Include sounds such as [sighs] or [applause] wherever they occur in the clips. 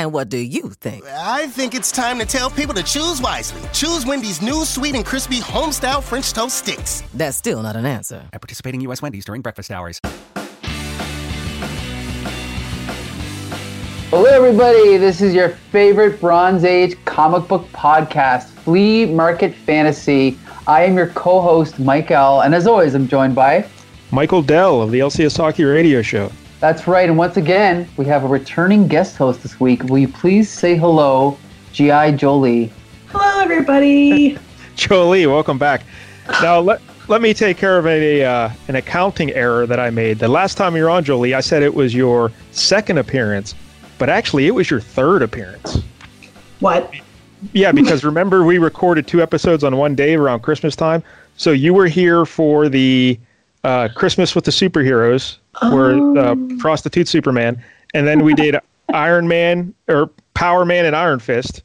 And what do you think? I think it's time to tell people to choose wisely. Choose Wendy's new sweet and crispy homestyle French toast sticks. That's still not an answer. At participating U.S. Wendy's during breakfast hours. Hello, everybody. This is your favorite Bronze Age comic book podcast, Flea Market Fantasy. I am your co host, Mike L. And as always, I'm joined by Michael Dell of the LCS Hockey Radio Show. That's right. And once again, we have a returning guest host this week. Will you please say hello, G.I. Jolie? Hello, everybody. [laughs] Jolie, welcome back. Now, let, let me take care of a uh, an accounting error that I made. The last time you were on, Jolie, I said it was your second appearance, but actually, it was your third appearance. What? Yeah, [laughs] because remember, we recorded two episodes on one day around Christmas time. So you were here for the uh, Christmas with the Superheroes, where uh, prostitute Superman, and then we did [laughs] Iron Man or Power Man and Iron Fist.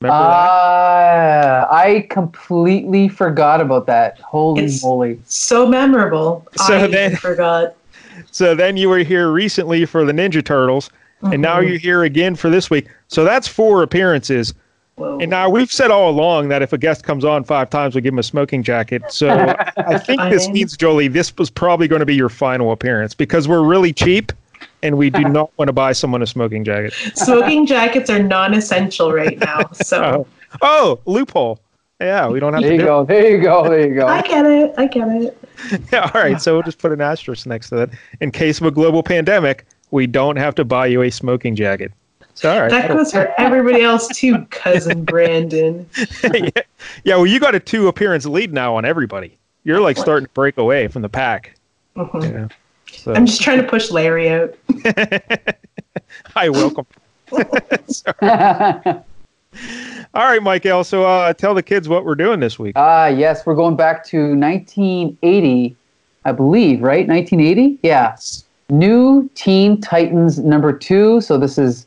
Remember that? Uh, I completely forgot about that. Holy It's- moly. So memorable. So I then- [laughs] forgot. [laughs] So then you were here recently for the Ninja Turtles, and now you're here again for this week. So that's four appearances. Whoa. And now we've said all along that if a guest comes on five times, we give him a smoking jacket. So [laughs] I think this means, Jolie, this was probably going to be your final appearance because we're really cheap and we do not want to buy someone a smoking jacket. [laughs] Smoking jackets are non-essential right now. So [laughs] Oh, oh loophole. Yeah, we don't have There to There you do go. There you go. There you go. I get it. I get it. Yeah, all right. So we'll just put an asterisk next to that. In case of a global pandemic, we don't have to buy you a smoking jacket. So, all right. That goes for everybody else [laughs] too, cousin Brandon. [laughs] yeah, yeah, well, you got a two appearance lead now on everybody. You're like starting to break away from the pack. Mhm. Yeah. So, I'm just trying to push Larry out. [laughs] hi, welcome. All right, Michael. So uh, tell the kids what we're doing this week. Ah, yes, we're going back to 1980, I believe, right? 1980? Yeah. New Teen Titans number two. So this is,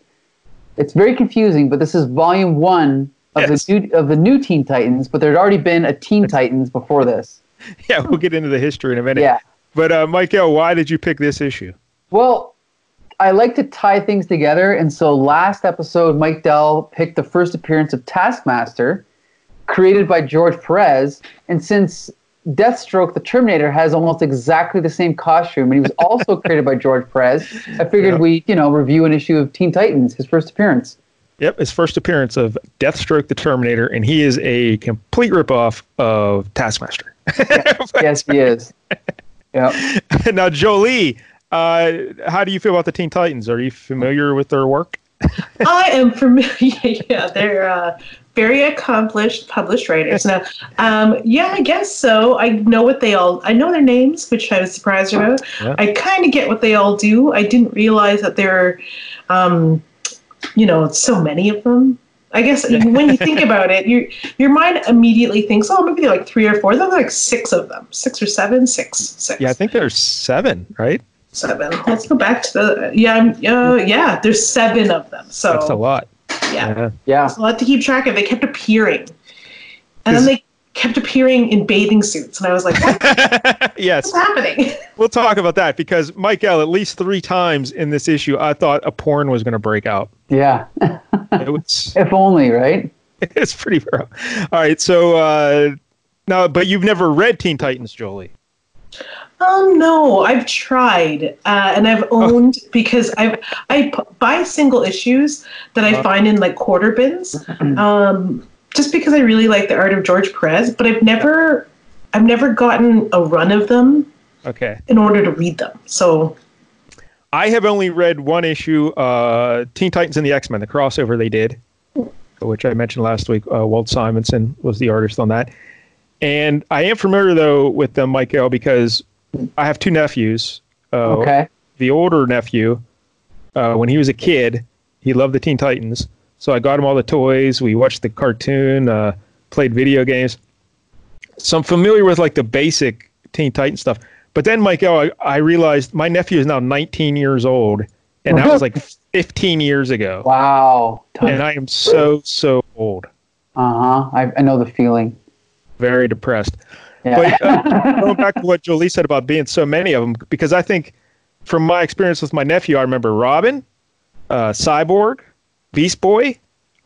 it's very confusing, but this is volume one of Yes. the new of the new Teen Titans. But there had already been a Teen Titans before this. [laughs] Yeah, we'll get into the history in a minute. Yeah. But uh, Michael, why did you pick this issue? Well, I like to tie things together, and so last episode, Mike Dell picked the first appearance of Taskmaster, created by George Perez, and since Deathstroke, the Terminator, has almost exactly the same costume, and he was [laughs] also created by George Perez, I figured Yeah. we, you know, review an issue of Teen Titans, his first appearance. Yep, his first appearance of Deathstroke the Terminator, and he is a complete ripoff of Taskmaster. Yes, [laughs] he is. Yeah. [laughs] now, Jolie, uh, how do you feel about the Teen Titans? Are you familiar with their work? I am familiar. [laughs] Yeah, they're uh, very accomplished published writers. Now, um, yeah, I guess so. I know what they all. I know their names, which I was surprised about. Yeah. I kind of get what they all do. I didn't realize that there are, um, you know, so many of them. I guess [laughs] when you think about it, your your mind immediately thinks, oh, maybe like three or four. There's like six of them, six or seven, six, six. Yeah, I think there's seven, right? Seven. Let's go back to the yeah, I'm- uh, yeah. There's seven of them. So That's a lot. yeah. Yeah. It's a lot to keep track of. They kept appearing. And then they kept appearing in bathing suits. And I was like, what's [laughs] yes, happening? [laughs] we'll talk about that because Michael, at least three times in this issue, I thought a porn was going to break out. Yeah. It was [laughs] if only, right? it's pretty rough. All right, so uh, now, but you've never read Teen Titans, Jolie. Um, no, I've tried, uh, and I've owned because I've I p- buy single issues that I Uh-huh. find in like quarter bins, [clears throat] um, just because I really like the art of George Perez. But I've never, I've never gotten a run of them Okay. in order to read them. So I have only read one issue, uh, Teen Titans and the X Men, the crossover they did, which I mentioned last week. Uh, Walt Simonson was the artist on that. And I am familiar, though, with them, Michael, because I have two nephews. Uh, Okay. The older nephew, uh, when he was a kid, he loved the Teen Titans. So I got him all the toys. We watched the cartoon, uh, played video games. So I'm familiar with like the basic Teen Titan stuff. But then, Michael, I, I realized my nephew is now 19 years old, and that was like [laughs] 15 years ago. Wow. And I am so so old, Uh huh. I, I know the feeling. very depressed. Yeah. But uh, [laughs] going back to what Jolie said about being so many of them, because I think from my experience with my nephew, I remember Robin, uh, Cyborg, Beast Boy,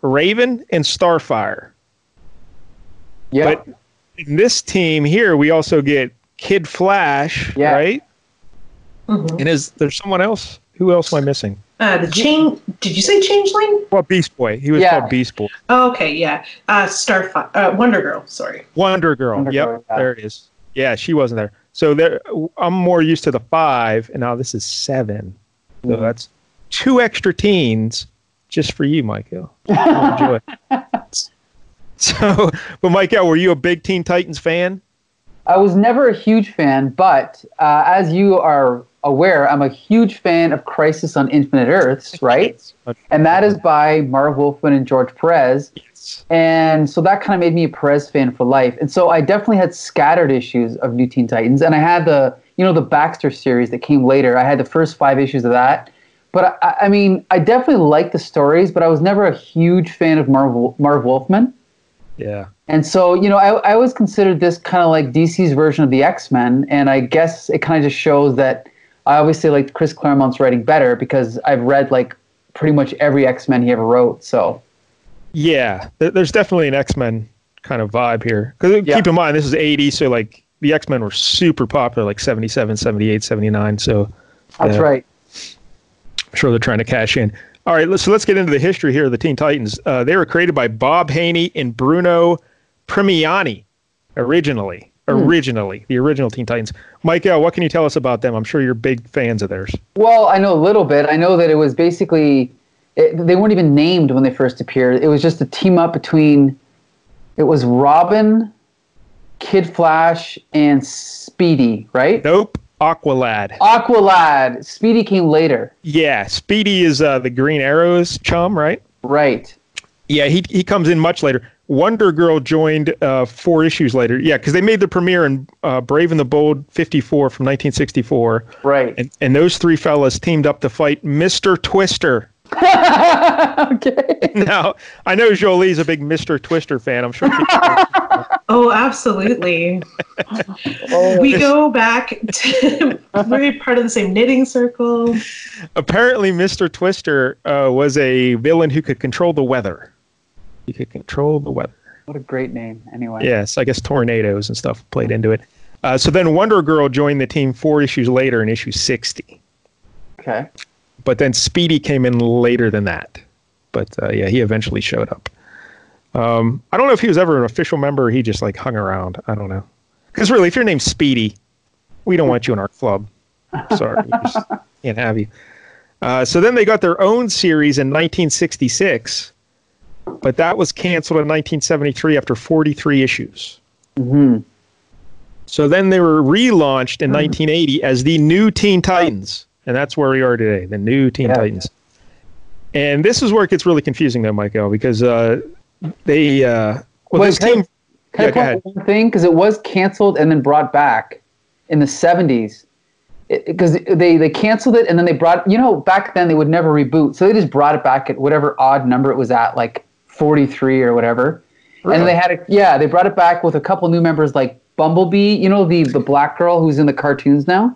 Raven, and Starfire. yeah. But in this team here, we also get Kid Flash, Yeah. right? Mhm. And is there someone else? Who else am I missing? Uh, the chain. Did you say changeling? Well, Beast Boy. He was Yeah. called Beast Boy. Oh, okay, yeah. Uh, Starfire. Uh, Wonder Girl. Sorry. Wonder Girl. Wonder yep, Girl, yeah. there it is. Yeah, she wasn't there. So there, I'm more used to the five, and now this is seven. So Mhm. that's two extra teens just for you, Michael. [laughs] Enjoy. so, but Michael, were you a big Teen Titans fan? I was never a huge fan, but uh, as you are aware, I'm a huge fan of Crisis on Infinite Earths, right? and that is by Marv Wolfman and George Perez. Yes. And so that kind of made me a Perez fan for life. And so I definitely had scattered issues of New Teen Titans, and I had the you know the Baxter series that came later. I had the first five issues of that. But I, I mean, I definitely liked the stories, but I was never a huge fan of Marv, Marv Wolfman. Yeah. And so, you know, I, I always considered this kind of like DC's version of the X Men, and I guess it kind of just shows that I always say like Chris Claremont's writing better because I've read like pretty much every X Men he ever wrote. So, Yeah, there's definitely an X Men kind of vibe here. Because Yeah. keep in mind, this is 80, so like the X Men were super popular, like 77, 78, 79. So that's Yeah. right. I'm sure they're trying to cash in. All right, let's, so let's get into the history here of the Teen Titans. Uh, they were created by Bob Haney and Bruno Premiani originally. Originally, the original Teen Titans. Michael, what can you tell us about them? I'm sure you're big fans of theirs. Well, I know a little bit. I know that it was basically it, they weren't even named when they first appeared. It was just a team up between it was Robin, Kid Flash, and Speedy, right? Nope, Aqualad. Aqualad. Speedy came later. Yeah, Speedy is uh, the Green Arrow's chum, right? Right. Yeah, he he comes in much later. Wonder Girl joined uh, four issues later. Yeah, because they made the premiere in uh, Brave and the Bold 54 from 1964. Right. And, and those three fellas teamed up to fight Mr. Twister. [laughs] okay. Now, I know Jolie's a big Mr. Twister fan. I'm sure she [laughs] Oh, absolutely. we go back to [laughs] we're part of the same knitting circle. apparently Mr. Twister uh, was a villain who could control the weather. He could control the weather. What a great name. Anyway. Yes, I guess tornadoes and stuff played into it. Uh, so then Wonder Girl joined the team four issues later in issue 60. Okay. But then Speedy came in later than that. But uh, yeah, he eventually showed up. Um, I don't know if he was ever an official member or he just like hung around. I don't know. Because really, if your name's Speedy, we don't want you in our club. Sorry, can't have you. Uh, so then they got their own series in 1966, but that was canceled in 1973 after 43 issues. hmm So then they were relaunched in 1980 as the New Teen Titans, and that's where we are today, the New Teen Yeah. Titans. And this is where it gets really confusing, though, Michael, because uh, they uh, well, Wait, this can I- team. Can Yeah, I one thing? Because it was canceled and then brought back in the 70s. Because they, they canceled it and then they brought, you know, back then they would never reboot. So they just brought it back at whatever odd number it was at, like 43 or whatever. And they had a yeah, they brought it back with a couple new members like Bumblebee, you know, the, the black girl who's in the cartoons now?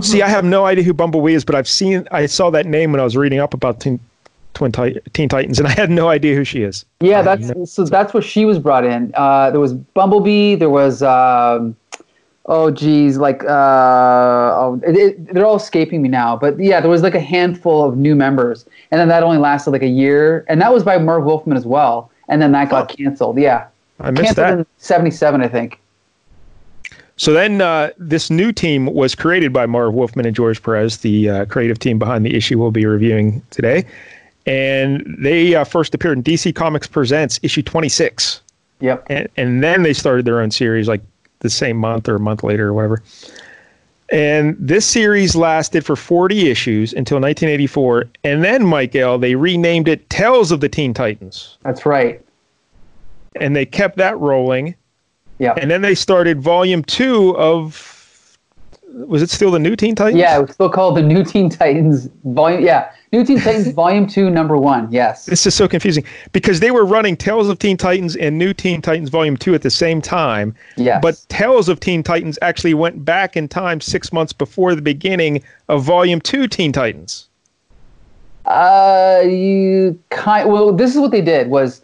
See, I have no idea who Bumblebee is, but I've seen, I saw that name when I was reading up about Teen, Twin Tit- Teen Titans, and I had no idea who she is. Yeah, that's no- so that's where she was brought in. Uh, there was Bumblebee. There was um, oh geez, like uh, oh, it, it, they're all escaping me now. But yeah, there was like a handful of new members, and then that only lasted like a year, and that was by Marv Wolfman as well. And then that got canceled. Yeah, I missed canceled that. in '77, I think. So then, uh, this new team was created by Marv Wolfman and George Perez, the uh, creative team behind the issue we'll be reviewing today. And they uh, first appeared in DC Comics Presents issue 26. Yep. And, and then they started their own series like the same month or a month later or whatever. And this series lasted for 40 issues until 1984. And then, Michael, they renamed it Tales of the Teen Titans. That's right. And they kept that rolling. Yeah. And then they started volume two of was it still the New Teen Titans? Yeah, it was still called the New Teen Titans Volume. Yeah, New Teen Titans [laughs] Volume Two, Number One. Yes. This is so confusing because they were running Tales of Teen Titans and New Teen Titans Volume 2 at the same time. Yes. But Tales of Teen Titans actually went back in time six months before the beginning of Volume 2 Teen Titans. Uh, you kind. Well, this is what they did. Was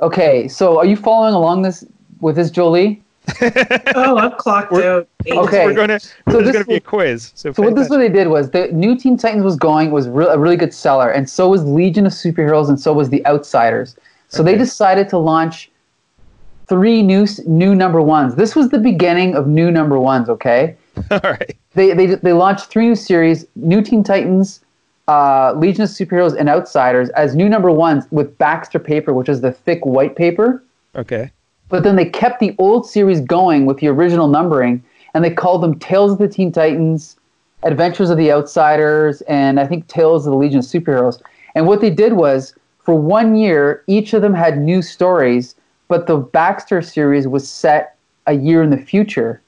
okay. So, are you following along this with this, Jolie? [laughs] oh, I've clocked out. eight. Okay. We're gonna, So there's this going to be a quiz. So, So what this what they did was the New Teen Titans was going was re- a really good seller, and so was Legion of Superheroes, and so was The Outsiders. So they decided to launch three new new number ones. This was the beginning of new number ones. Okay, [laughs] All right. they they they launched three new series: New Teen Titans, uh, Legion of Superheroes, and Outsiders as new number ones with Baxter paper, which is the thick white paper. Okay. But then they kept the old series going with the original numbering, and they called them Tales of the Teen Titans, Adventures of the Outsiders, and I think Tales of the Legion of Superheroes. And what they did was, for one year, each of them had new stories, but the Baxter series was set a year in the future.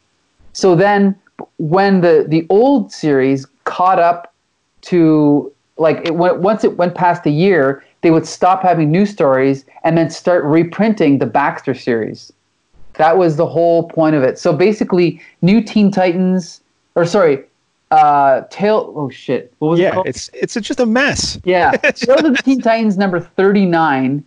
So then, when the the old series caught up to like it went once it went past a year, they would stop having new stories and then start reprinting the Baxter series. That was the whole point of it. So basically, New Teen Titans, or sorry, uh, Tail. Oh shit! What was it Yeah, called? it's it's just a mess. Yeah, [laughs] Tales of the Teen Titans number 39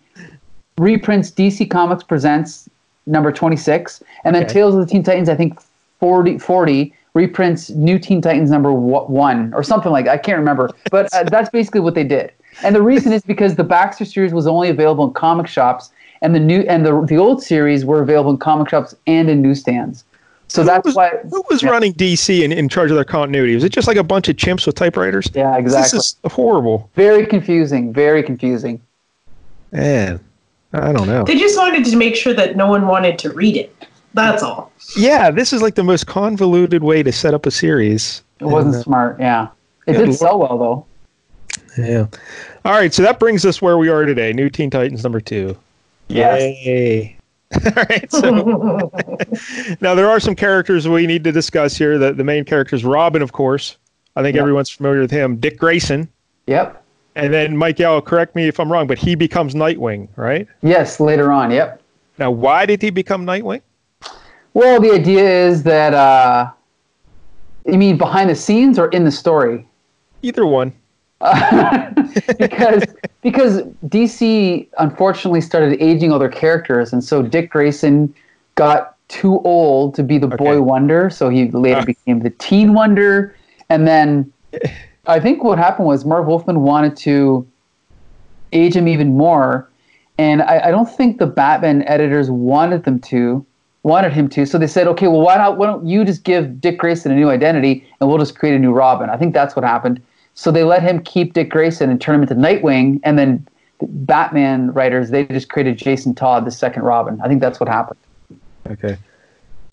reprints DC Comics Presents number 26, and then Okay. Tales of the Teen Titans, I think 40, 40 reprints New Teen Titans number one or something like that. I can't remember, but uh, that's basically what they did. And the reason is because the Baxter series was only available in comic shops, and the new and the the old series were available in comic shops and in newsstands. So that's was, why. who was yeah. running DC in, in charge of their continuity? Was it just like a bunch of chimps with typewriters? Yeah, exactly. This is horrible. Very confusing. Very confusing. Man, I don't know. They just wanted to make sure that no one wanted to read it. That's all. Yeah, this is like the most convoluted way to set up a series. It wasn't And, uh, smart. Yeah, it did sell well though. Yeah. All right, so that brings us where we are today. New Teen Titans number two. Yes. Yay. [laughs] All right. So [laughs] now there are some characters we need to discuss here. The the main character is Robin, of course. I think Yeah. everyone's familiar with him. Dick Grayson, Yep. and then Mike Yell. Correct me if I'm wrong, but he becomes Nightwing, right? Yes. Later on. Yep. Now, why did he become Nightwing? Well, the idea is that uh, you mean behind the scenes or in the story? Either one. [laughs] because because DC unfortunately started aging all their characters, and so Dick Grayson got too old to be the Okay. boy wonder, so he later Ah. became the teen wonder, and then I think what happened was Marv Wolfman wanted to age him even more, and I, I don't think the Batman editors wanted them to wanted him to, so they said, okay, well why not why don't you just give Dick Grayson a new identity, and we'll just create a new Robin. I think that's what happened. So they let him keep Dick Grayson and turn him into Nightwing, and then the Batman writers they just created Jason Todd, the second Robin. I think that's what happened. Okay.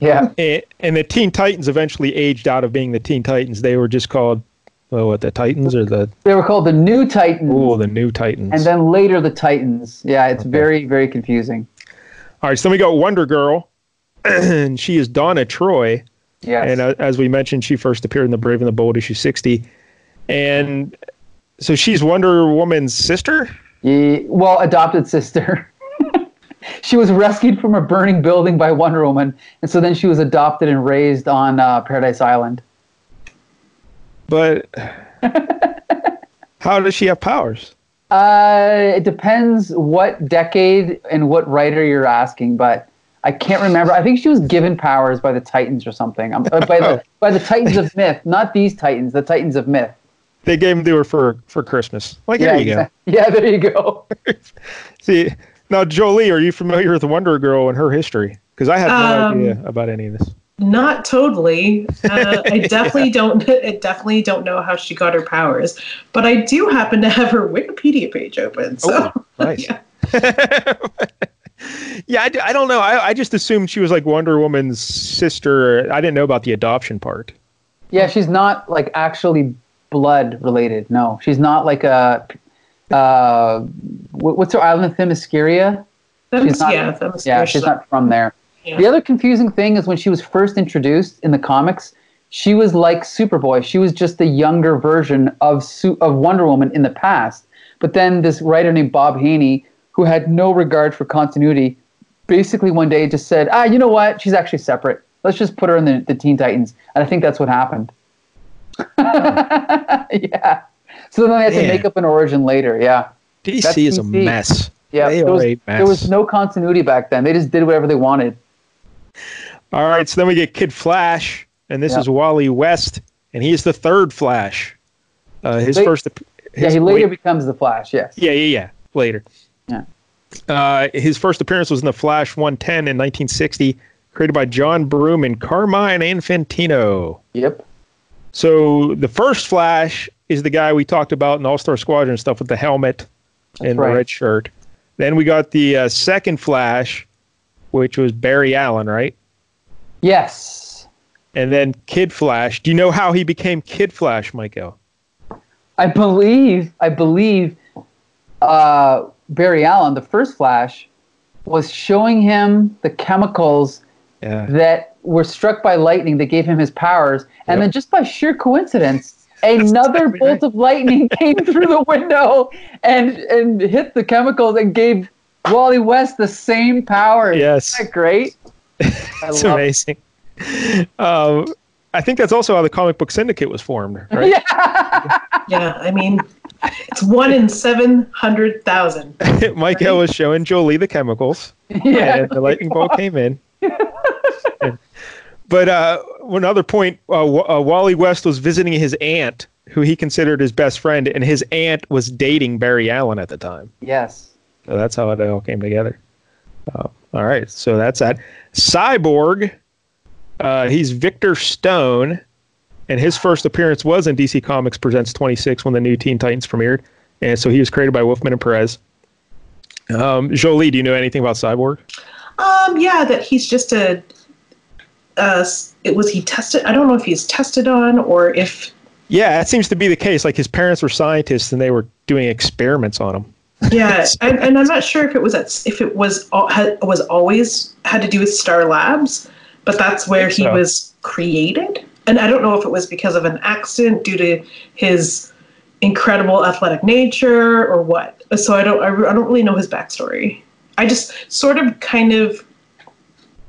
Yeah, [laughs] And, and the Teen Titans eventually aged out of being the Teen Titans. They were just called, well, what, the Titans or the, they were called the New Titans, oh, the New Titans. and then later the Titans. Yeah, it's very very confusing. All right, so then we got Wonder Girl, [clears throat] and she is Donna Troy. Yes. And uh, as we mentioned, she first appeared in The Brave and the Bold issue 60. And so she's Wonder Woman's sister? Ye- well, adopted sister. [laughs] she was rescued from a burning building by Wonder Woman, and so then she was adopted and raised on uh, Paradise Island. But how does she have powers? Uh, it depends what decade and what writer you're asking, but I can't remember. I think she was given powers by the Titans or something. Um, uh, by the [laughs] by the Titans of myth, not these Titans, the Titans of myth. They gave them to her for, for Christmas. Like, yeah, there you exact- [laughs] Yeah, there you go. go. [laughs] See, now, Jolie, are you familiar with Wonder Girl and her history? Because I had no Um, idea about any of this. Not totally. Uh, [laughs] I definitely don't. I definitely don't know how she got her powers, but I do happen to have her Wikipedia page open. So Oh, nice. yeah. Yeah, I, d- I don't know. I, I just assumed she was like Wonder Woman's sister. I didn't know about the adoption part. Yeah, she's not like actually blood related. No, she's not like a. Uh, what's her island? Themyscira. That's, not- yeah, was Yeah, she's not from there. Yeah. The other confusing thing is when she was first introduced in the comics, she was like Superboy. She was just the younger version of Su- of Wonder Woman in the past. But then this writer named Bob Haney, who had no regard for continuity, basically one day just said, "Ah, you know what? She's actually separate. Let's just put her in the, the Teen Titans." And I think that's what happened. [laughs] yeah. So then they had to make up an origin later. Yeah. DC That's is a mess. Yeah. They there, was, a there was no continuity back then. They just did whatever they wanted. All right, so then we get Kid Flash, and this Yeah. is Wally West, and he's the third Flash. Uh, his They- first. ap- yeah, he later wait, becomes the Flash. Yes. yeah, yeah, yeah. Later. Yeah. Uh, his first appearance was in the Flash 110 in 1960, created by John Broome and Carmine Infantino. Yep. So the first Flash is the guy we talked about in All Star Squadron stuff with the helmet and right. the red shirt. Then we got the uh, second Flash, which was Barry Allen, right? Yes. And then Kid Flash. Do you know how he became Kid Flash, Michael? I believe. I believe. Uh, Barry Allen, the first Flash, was showing him the chemicals Yeah. that were struck by lightning that gave him his powers, and Yep. then just by sheer coincidence, [laughs] another exactly bolt of lightning [laughs] came through the window and and hit the chemicals and gave Wally West the same powers. Yes. Isn't that great? [laughs] I It's love it. amazing. Um, I think that's also how the comic book syndicate was formed, right? Yeah. Yeah, I mean, it's one in seven hundred thousand. Michael was showing Jolie the chemicals, yeah. and the lightning bolt came in. But uh, one other point, uh, Wa- uh, Wally West was visiting his aunt, who he considered his best friend, and his aunt was dating Barry Allen at the time. Yes. So that's how it all came together. Uh, all right, so that's that. Cyborg, uh, he's Victor Stone, and his first appearance was in DC Comics Presents 26 when the new Teen Titans premiered, and so he was created by Wolfman and Perez. Um, Jolie, do you know anything about Cyborg? Um, yeah, that he's just a. Uh, it was he tested. I don't know if he's tested on or if. Yeah, that seems to be the case. Like his parents were scientists and they were doing experiments on him. Yeah, [laughs] and, and I'm not sure if it was at if it was had, was always had to do with Star Labs, but that's where he so. was created. And I don't know if it was because of an accident due to his incredible athletic nature or what. So I don't I, I don't really know his backstory. I just sort of kind of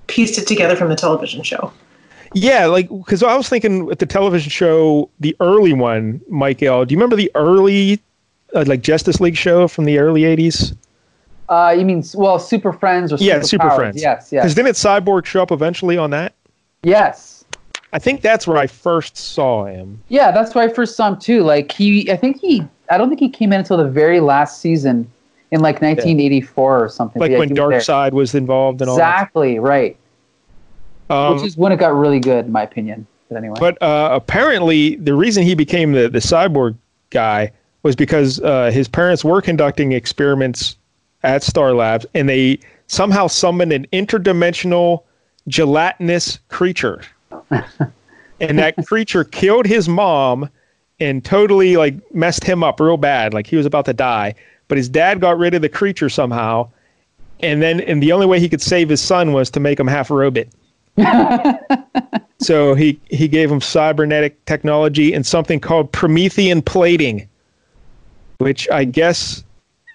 pieced it together from the television show. Yeah, like because I was thinking at the television show, the early one, Michael. Do you remember the early, uh, like Justice League show from the early '80s? Uh, you mean well, Super Friends or Yeah, Super Superpowers. Friends. Yes. Yeah. Because Yes. didn't Cyborg show up eventually on that? Yes. I think that's where I first saw him. Yeah, that's where I first saw him too. Like he, I think he, I don't think he came in until the very last season in like 1984 or something. Like Yeah, when he was. Darkseid was involved and all Exactly right. Um, Which is when it got really good, in my opinion. But anyway. But uh, apparently, the reason he became the, the cyborg guy was because uh, his parents were conducting experiments at Star Labs, and they somehow summoned an interdimensional gelatinous creature, [laughs] and that creature killed his mom and totally like messed him up real bad, like he was about to die. But his dad got rid of the creature somehow, and then and the only way he could save his son was to make him half robot. [laughs] So he he gave him cybernetic technology and something called Promethean plating, which I guess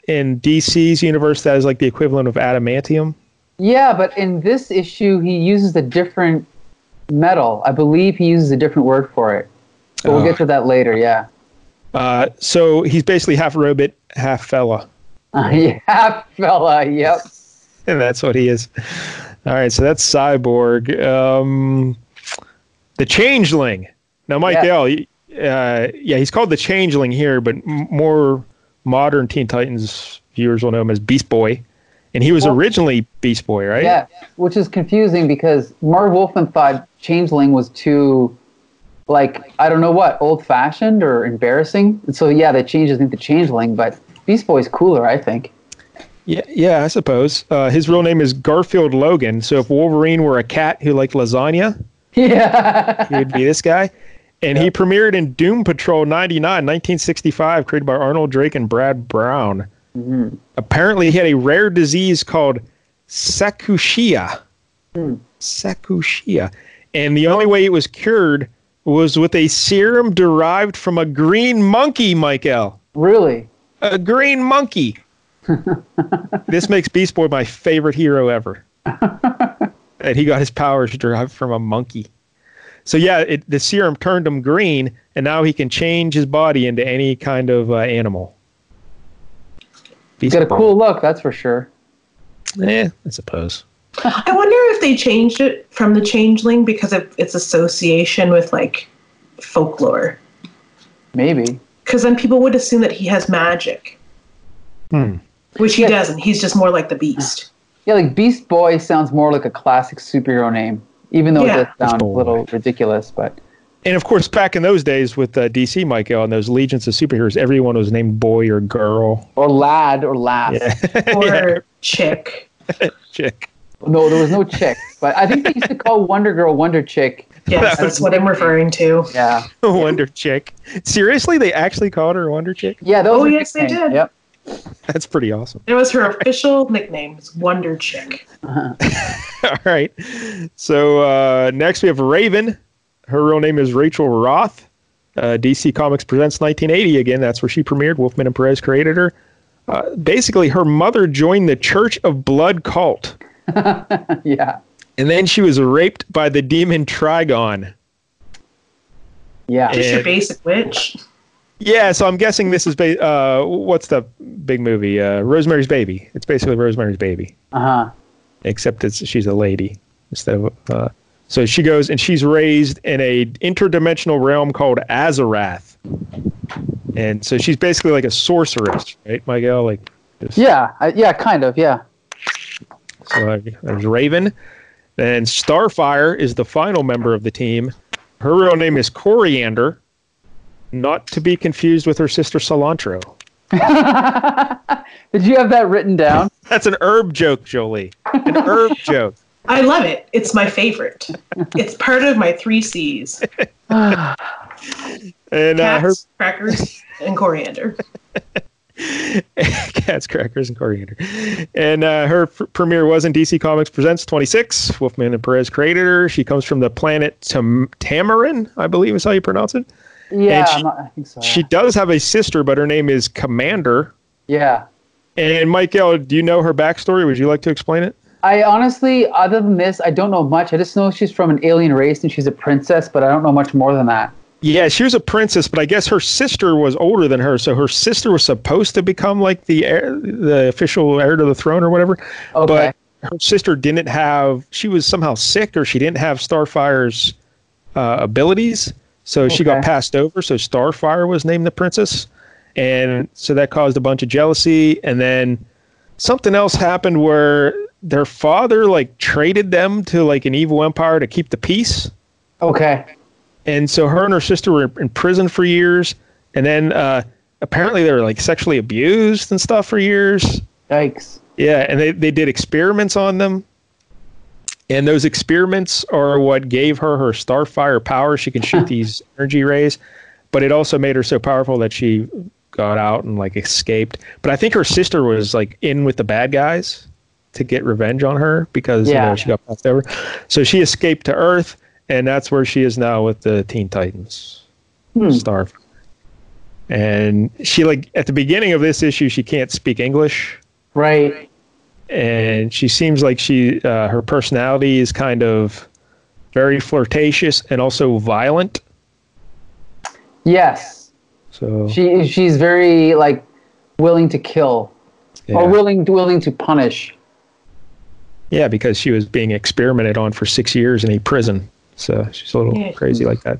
in DC's universe that is like the equivalent of adamantium. yeah, but in this issue, he uses a different metal. I believe he uses a different word for it. But we'll Oh. get to that later. Yeah. Uh, so he's basically half robot, half fella, [laughs] yeah, fella. Yep. [laughs] and that's what he is. All right, so that's Cyborg. Um, the Changeling. Now, Mike Yeah. Uh, yeah, he's called the Changeling here, but m- more modern Teen Titans viewers will know him as Beast Boy, and he was Well- originally Beast Boy, right? Yeah, which is confusing because Marv Wolfman thought Changeling was too, like, I don't know what, old fashioned or embarrassing. And so, yeah, they changed his name to Changeling, but Beast Boy's cooler, I think. Yeah, yeah, I suppose. Uh, his real name is Garfield Logan. So if Wolverine were a cat who liked lasagna, [laughs] Yeah. he would be this guy. And he premiered in Doom Patrol 99, 1965, created by Arnold Drake and Brad Brown. Apparently, he had a rare disease called Sakutia. Sakutia. And the only way it was cured was with a serum derived from a green monkey, Michael. Really? A green monkey. [laughs] this makes Beast Boy my favorite hero ever. [laughs] and he got his powers derived from a monkey. So yeah, it, the serum turned him green, and now he can change his body into any kind of uh, animal. He's got a cool look, that's for sure. Yeah, I suppose. [laughs] I wonder if they changed it from the changeling because of its association with like folklore. Maybe. Because then people would assume that he has magic. Hmm. Which he Yeah. doesn't. He's just more like the beast. Yeah, like Beast Boy sounds more like a classic superhero name, even though Yeah. it does sound a little ridiculous. But And of course, back in those days with uh, DC, Michael, and those legions of superheroes, everyone was named boy or girl. or lad or lass. Yeah, [laughs] Or chick. [laughs] chick. No, there was no chick. But I think they used to call Wonder Girl Wonder Chick. Yes, that's what I'm referring to. Yeah. [laughs] Wonder Chick. Seriously, they actually called her Wonder Chick? Yeah, that Oh, her yes, they did. Yep. That's pretty awesome. It was her official nickname. It's Wonder Chick. [laughs] All right. So uh, next we have Raven. Her real name is Rachel Roth. Uh, DC Comics presents 1980 again. That's where she premiered. Wolfman and Perez created her. Uh, basically, her mother joined the Church of Blood cult, [laughs] yeah. and then she was raped by the demon Trigon. Yeah. Just Yeah. your basic witch. Yeah, so I'm guessing this is ba- uh, what's the big movie? Uh, Rosemary's Baby. It's basically Rosemary's Baby. Uh huh. except it's she's a lady instead of uh, so she goes and she's raised in a interdimensional realm called Azarath, and so she's basically like a sorceress, right, Miguel? Like, just, Yeah. I, yeah. Kind of. Yeah. So there's Raven, and Starfire is the final member of the team. Her real name is Coriander, not to be confused with her sister Cilantro. [laughs] Did you have that written down? [laughs] That's an herb joke, Jolie. An herb [laughs] joke. I love it. It's my favorite. it's part of my three C's And uh, her cats, crackers, and coriander. [laughs] Cats, crackers, and coriander. And uh, her pr- premiere was in DC Comics Presents 26. Wolfman and Perez created her. She comes from the planet Tam- Tamaran, I believe is how you pronounce it. Yeah. she- not, I think so. She does have a sister, but her name is Commander. yeah. And Michael, do you know her backstory? Would you like to explain it? I honestly, other than this, I don't know much. I just know she's from an alien race and she's a princess, but I don't know much more than that. Yeah, she was a princess, but I guess her sister was older than her, so her sister was supposed to become like the heir, the official heir to the throne or whatever. Okay. But her sister didn't have. She was somehow sick, or she didn't have Starfire's uh, abilities, so she got passed over. So Starfire was named the princess, and so that caused a bunch of jealousy. And then something else happened where their father like traded them to like an evil empire to keep the peace Okay. And so her and her sister were in prison for years. And then uh, apparently they were like sexually abused and stuff for years. Yikes. yeah and they, they did experiments on them. And those experiments are what gave her her starfire power. She can shoot [laughs] these energy rays. But it also made her so powerful that she got out and like escaped. But i think her sister was like in with the bad guys to get revenge on her because you Yeah. know she got passed over. So she escaped to earth and that's where she is now with the teen titans Hmm. Starfire. And she like at the beginning of this issue, she can't speak English, Right. and she seems like she uh, her personality is kind of very flirtatious and also violent. Yes. So She she's very like willing to kill yeah. or willing willing to punish. yeah, because she was being experimented on for six years in a prison. So she's a little Yeah. crazy like that.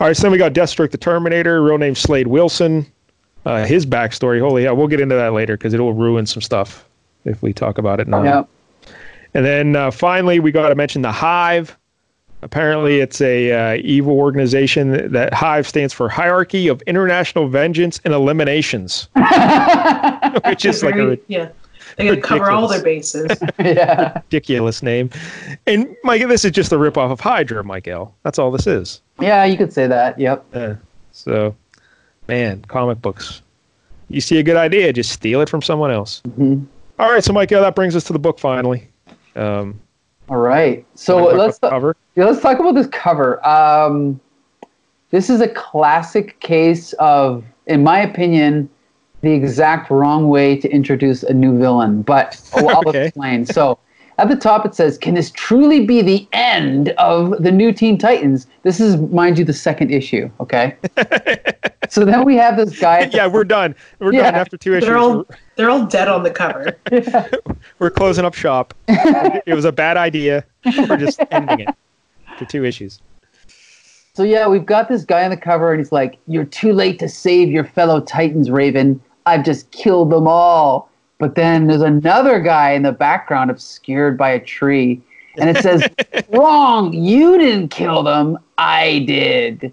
All right, so then we got Deathstroke the Terminator, real name Slade Wilson. Uh, his backstory, holy hell, we'll get into that later because it'll ruin some stuff if we talk about it now. Yeah. And then uh, finally, we got to mention the Hive. Apparently, it's a uh, evil organization. That Hive stands for Hierarchy of International Vengeance and Eliminations, [laughs] which is like a yeah. They gotta cover all their bases. [laughs] yeah. ridiculous name. And Mike, this is just a ripoff of Hydra, Michael. That's all this is. Yeah, you could say that. Yep. Uh, so, man, comic books. You see a good idea, just steal it from someone else. Mhm. All right, so Michael, that brings us to the book finally. Um, All right. So let's about cover. Yeah, let's talk about this cover. Um, this is a classic case of, in my opinion, the exact wrong way to introduce a new villain. But oh, I'll [laughs] Okay. explain. So at the top it says, "Can this truly be the end of the new Teen Titans?" This is, mind you, the second issue. Okay. [laughs] so then we have this guy. the Yeah, we're done. We're Yeah. done after two issues. They're all they're all dead on the cover. [laughs] we're closing up shop. it was a bad idea. We're just ending it for two issues. So yeah, we've got this guy on the cover, and he's like, "You're too late to save your fellow Titans, Raven. I've just killed them all." But then there's another guy in the background, obscured by a tree, and it says, [laughs] "Wrong. You didn't kill them. I did."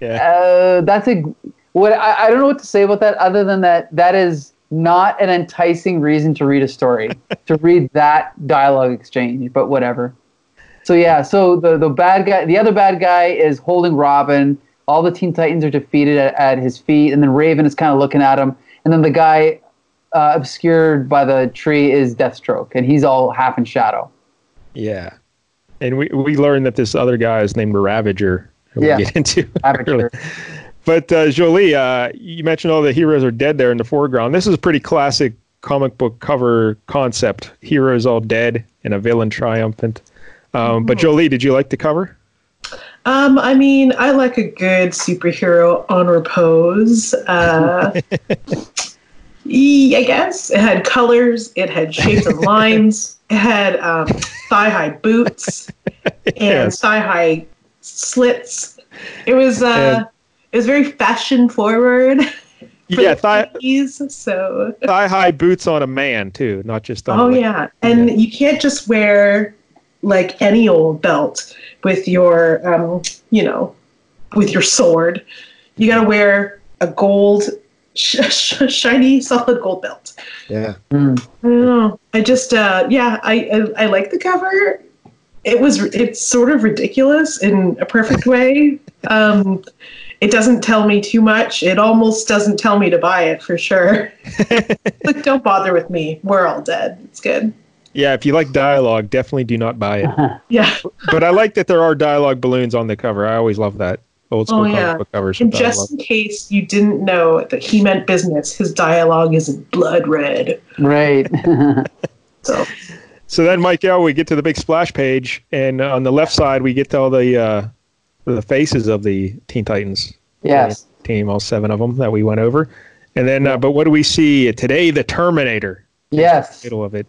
Yeah. Uh, that's a what I, I don't know what to say about that, other than that that is not an enticing reason to read a story, [laughs] to read that dialogue exchange. But whatever. So yeah, so the the bad guy, the other bad guy is holding Robin. All the Teen Titans are defeated at, at his feet, and then Raven is kind of looking at him. And then the guy uh, obscured by the tree is Deathstroke, and he's all half in shadow. Yeah. And we, we learned that this other guy is named Ravager. who Yeah. We'll get into [laughs] Ravager. But uh, Jolie, uh, you mentioned all the heroes are dead there in the foreground. This is a pretty classic comic book cover concept. Heroes all dead and a villain triumphant. Um, but Jolie, did you like the cover? Um, I mean, I like a good superhero on repose. Uh, [laughs] I guess it had colors, it had shapes and lines, it had um, thigh high boots and Yes. thigh high slits. It was uh, And- it was very fashion forward. [laughs] Yeah, thigh, 80s, so thigh high boots on a man too, not just on. Oh yeah, and you can't just wear like any old belt with your, um, you know, with your sword. You got to wear a gold, sh- [laughs] sh- shiny, solid gold belt. Yeah. Hmm. I don't know. I just, uh, yeah, I, I I like the cover. It was it's sort of ridiculous in a perfect way. Um, it doesn't tell me too much. It almost doesn't tell me to buy it for sure. [laughs] like, don't bother with me. We're all dead. It's good. Yeah, if you like dialogue, definitely do not buy it. [laughs] Yeah. but I like that there are dialogue balloons on the cover. I always love that. Old school Oh, comic yeah. book covers. And with dialogue. just in case you didn't know that he meant business, his dialogue isn't blood red. Right. [laughs] [laughs] So So then, Michael, we get to the big splash page, and on the left side, we get to all the uh, the faces of the Teen Titans yes. team, all seven of them that we went over. And then, uh, but what do we see today? The Terminator, Yes. middle of it.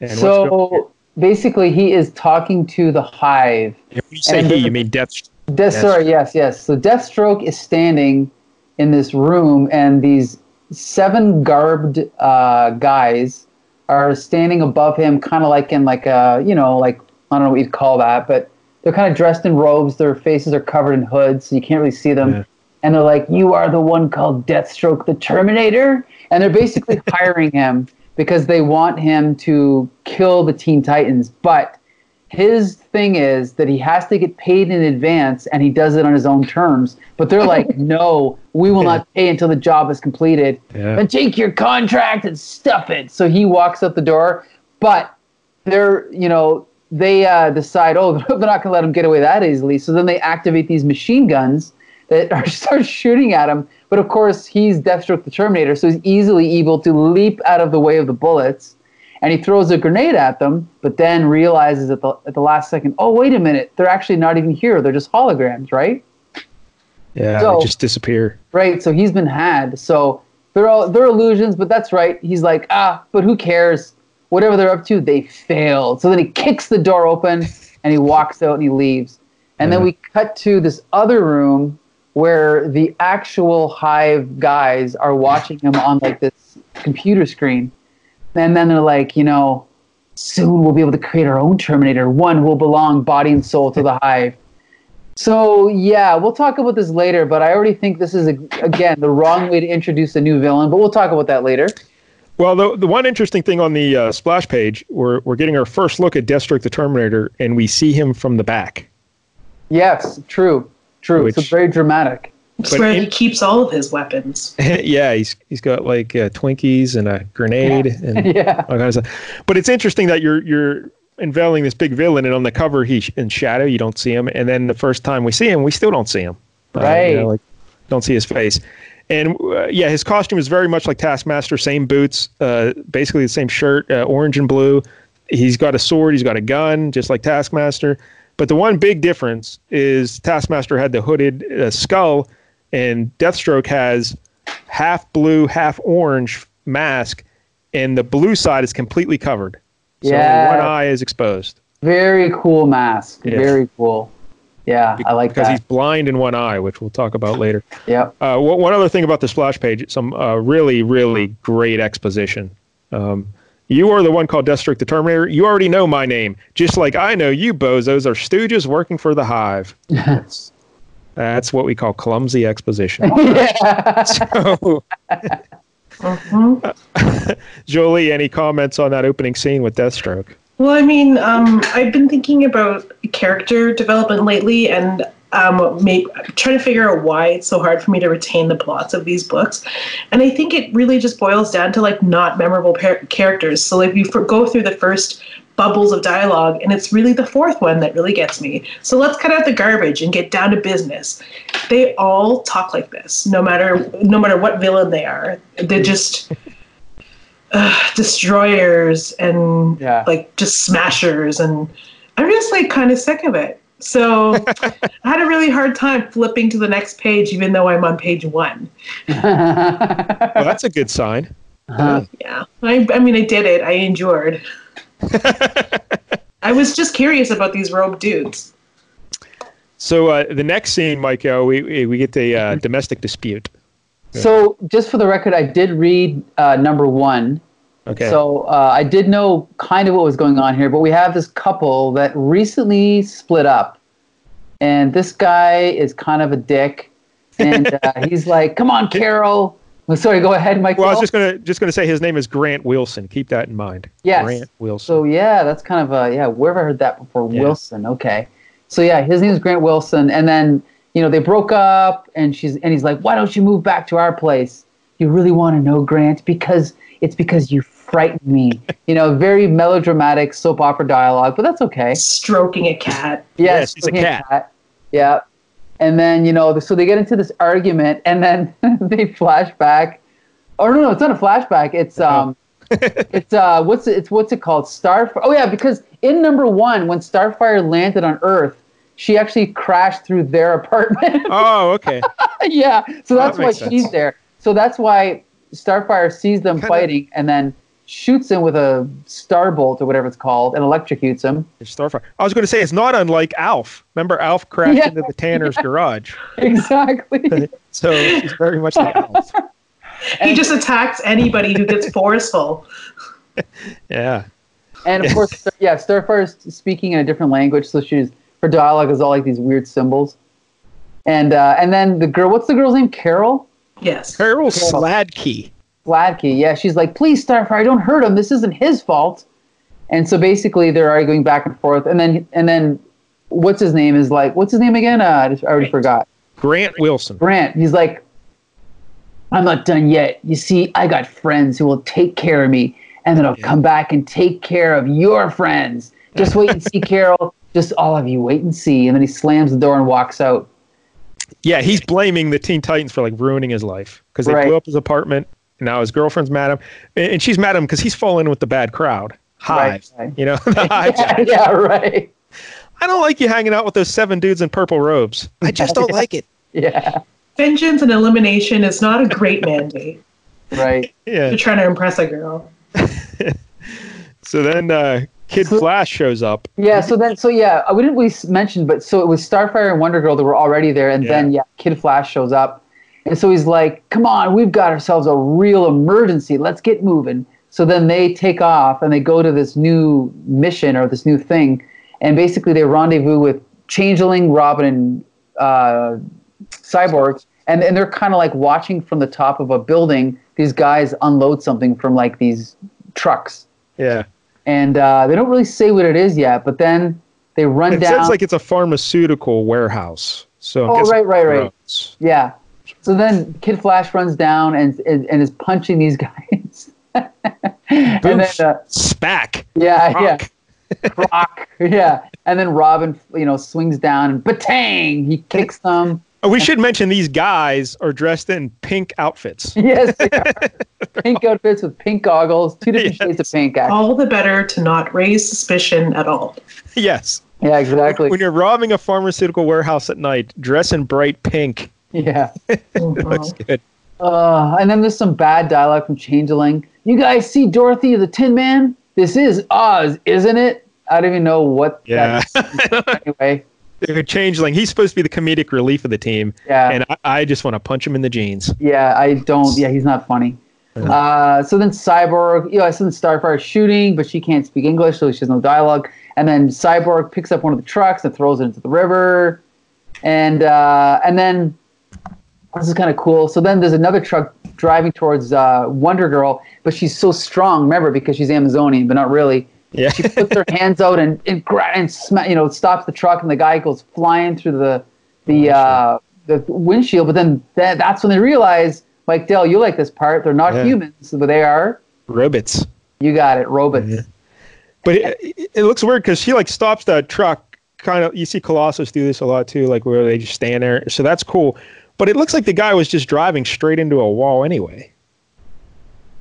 And what's going on So basically, he is talking to the Hive. When you say he, you mean Death? Death, Yes. sorry, yes, yes. So Deathstroke is standing in this room, and these seven garbed uh, guys are standing above him, kind of like in like a, you know, like I don't know what you'd call that, but they're kind of dressed in robes. Their faces are covered in hoods, so you can't really see them. Yeah. And they're like, "You are the one called Deathstroke, the Terminator," and they're basically [laughs] hiring him because they want him to kill the Teen Titans, but his thing is that he has to get paid in advance and he does it on his own terms. But they're like, [laughs] no, we will not pay until the job is completed. Yeah. And take your contract and stuff it. So he walks out the door, but they're, you know, they uh, decide, oh, [laughs] they're not going to let him get away that easily. So then they activate these machine guns that are [laughs] start shooting at him. But of course, he's Deathstroke the Terminator, so he's easily able to leap out of the way of the bullets and he throws a grenade at them, but then realizes at the at the last second, oh wait a minute, they're actually not even here; they're just holograms, right? Yeah, So- they just disappear. Right. So he's been had. So they're all they're illusions, but that's right. He's like, ah, but who cares? Whatever they're up to, they failed. So then he kicks the door open and he walks out and he leaves. And then we cut to this other room where the actual hive guys are watching him on like this computer screen. And then they're like, you know, soon we'll be able to create our own Terminator, one who will belong body and soul to the hive. So yeah, we'll talk about this later, but I already think this is again the wrong way to introduce a new villain. But we'll talk about that later. Well, the, the one interesting thing on the uh, splash page, we're, we're getting our first look at Deathstroke the Terminator, and we see him from the back. Yes, true, true. Which- it's very dramatic. it's But where in- he keeps all of his weapons. [laughs] yeah, he's he's got like uh, Twinkies and a grenade and [laughs] Yeah. all kinds of stuff. But it's interesting that you're you're unveiling this big villain, and on the cover he's in shadow. You don't see him, and then the first time we see him, we still don't see him. Uh, Right. you know, like don't see his face. And uh, yeah, his costume is very much like Taskmaster. Same boots, uh, basically the same shirt, uh, orange and blue. He's got a sword. He's got a gun, just like Taskmaster. But the one big difference is Taskmaster had the hooded uh, skull, and Deathstroke has half blue, half orange mask, and the blue side is completely covered. So Yeah. one eye is exposed Very cool mask. Yeah. Very cool. Yeah, I like that. because that. he's blind in one eye, which we'll talk about later. Yep. Uh, one one other thing about the splash page, some uh, really, really great exposition. Um, you are the one called Deathstroke the Terminator. You already know my name, just like I know you bozos are stooges working for the Hive. Yes. that's what we call clumsy exposition. [laughs] so, [laughs] Jolie, any comments on that opening scene with Deathstroke? Well, I mean, um, I've been thinking about character development lately, and um, may, trying to figure out why it's so hard for me to retain the plots of these books. And I think it really just boils down to like not memorable par- characters. So like you for- go through the first bubbles of dialogue, and it's really the fourth one that really gets me. So let's cut out the garbage and get down to business. They all talk like this, no matter no matter what villain they are. They're just uh, destroyers and Yeah. like just smashers and i'm just like kind of sick of it so [laughs] i had a really hard time flipping to the next page even though i'm on page one [laughs] Well, that's a good sign. yeah i, I mean i did it i endured [laughs] i was just curious about these rogue dudes So uh, the next scene, Mike, uh, we we get the uh, domestic dispute. So, just for the record, I did read uh, number one. Okay. So uh, I did know kind of what was going on here, but we have this couple that recently split up, and this guy is kind of a dick, and uh, [laughs] he's like, "Come on, Carol." Well, sorry, go ahead, Mike. Well, I was just gonna just gonna say his name is Grant Wilson. Keep that in mind. Yes. Grant Wilson. So yeah, that's kind of a yeah. Where have I heard that before? Yeah. Wilson. Okay. So yeah, his name is Grant Wilson, and then you know they broke up, and she's and he's like, "Why don't you move back to our place?" You really want to know, Grant? Because it's because you frightened me. you know, very melodramatic soap opera dialogue, but that's okay. stroking a cat Yes, he's a looking cat. at Yeah. And then, you know, so they get into this argument and then [laughs] they flash back. Oh no, no, it's not a flashback. It's um it's uh what's it, it's what's it called? Starfire. Oh yeah, because in number 1 when Starfire landed on Earth, she actually crashed through their [laughs] apartment. oh, okay. [laughs] yeah. So that's that why sense. she's there. So that's why Starfire sees them Kinda- fighting and then shoots him with a starbolt or whatever it's called and electrocutes him. Starfire. I was going to say it's not unlike Alf. Remember, Alf crashed Yeah. into the Tanner's [laughs] garage. Exactly. [laughs] So she's very much like Alf. [laughs] he just attacks anybody who gets forceful Yeah. And of course, yeah, Starfire is speaking in a different language, so she's her dialogue is all like these weird symbols. And uh, and then the girl, what's the girl's name? Carol yes Carol Sladkey. Gladkey. Yeah, she's like, please, Starfire, don't hurt him. This isn't his fault. And so basically, they're arguing back and forth. And then and then, what's his name is like, what's his name again? Uh, I, just, I already forgot. Grant Wilson. Grant. He's like, I'm not done yet. You see, I got friends who will take care of me, and then I'll come back and take care of your friends. Just wait and see, [laughs] Carol. Just all of you, wait and see. And then he slams the door and walks out. Yeah, he's blaming the Teen Titans for like ruining his life because they Right. blew up his apartment. And now his girlfriend's mad at him, and and she's mad at him because he's fallen in with the bad crowd. Hive, right. you know, [laughs] the Hive. [laughs] yeah, yeah, right. I don't like you hanging out with those seven dudes in purple robes. I just don't like it. [laughs] Yeah, vengeance and elimination is not a great mandate right. Yeah. you're trying to impress a girl So then uh, Kid So- Flash shows up. Yeah. So then, so yeah, uh, we didn't really s- mention, but so it was Starfire and Wonder Girl that were already there, and then yeah, Kid Flash shows up, and so he's like, "Come on, we've got ourselves a real emergency. Let's get moving." So then they take off and they go to this new mission or this new thing, and basically they rendezvous with Changeling, Robin, and uh, Cyborg, and and they're kind of like watching from the top of a building. These guys unload something from like these trucks Yeah. and uh, they don't really say what it is yet. But then they run It down. It sounds like it's a pharmaceutical warehouse. So Oh, right, right, right. yeah. So then Kid Flash runs down and and, and is punching these [laughs] guys. and then uh, Spack. yeah, Rock. yeah, [laughs] Croc, yeah. And then Robin, you know, swings down and batang, he kicks them. Oh, we should mention these guys are dressed in pink outfits. [laughs] yes, they are. pink outfits with pink goggles, two different shades of pink. Actually. All the better to not raise suspicion at all. yes. Yeah, exactly. When you're robbing a pharmaceutical warehouse at night, dress in bright pink. Yeah. [laughs] Looks good. Uh, and then there's some bad dialogue from Changeling. You guys see Dorothy the Tin Man? This is Oz, isn't it? I don't even know what. Yeah. That is. [laughs] anyway. The changeling. He's supposed to be the comedic relief of the team. Yeah. And I, I just want to punch him in the jeans. Yeah, I don't. Yeah, he's not funny. Uh, so then Cyborg, you know, I said Starfire shooting, but she can't speak English, so she has no dialogue. And then Cyborg picks up one of the trucks and throws it into the river. And uh, and then this is kind of cool. So then there's another truck driving towards uh, Wonder Girl, but she's so strong. Remember, because she's Amazonian, but not really. Yeah. She puts her hands out and and, gra- and sma- you know stops the truck, and the guy goes flying through the the uh, the windshield. But then that, that's when they realize, Mike Dell, you like this part. They're not Yeah. humans, but they are. Robots. You got it, robots. Yeah. But it, it- it looks weird because she like stops that truck. Kind of, you see Colossus do this a lot too, like where they just stand there. So that's cool. But it looks like the guy was just driving straight into a wall anyway.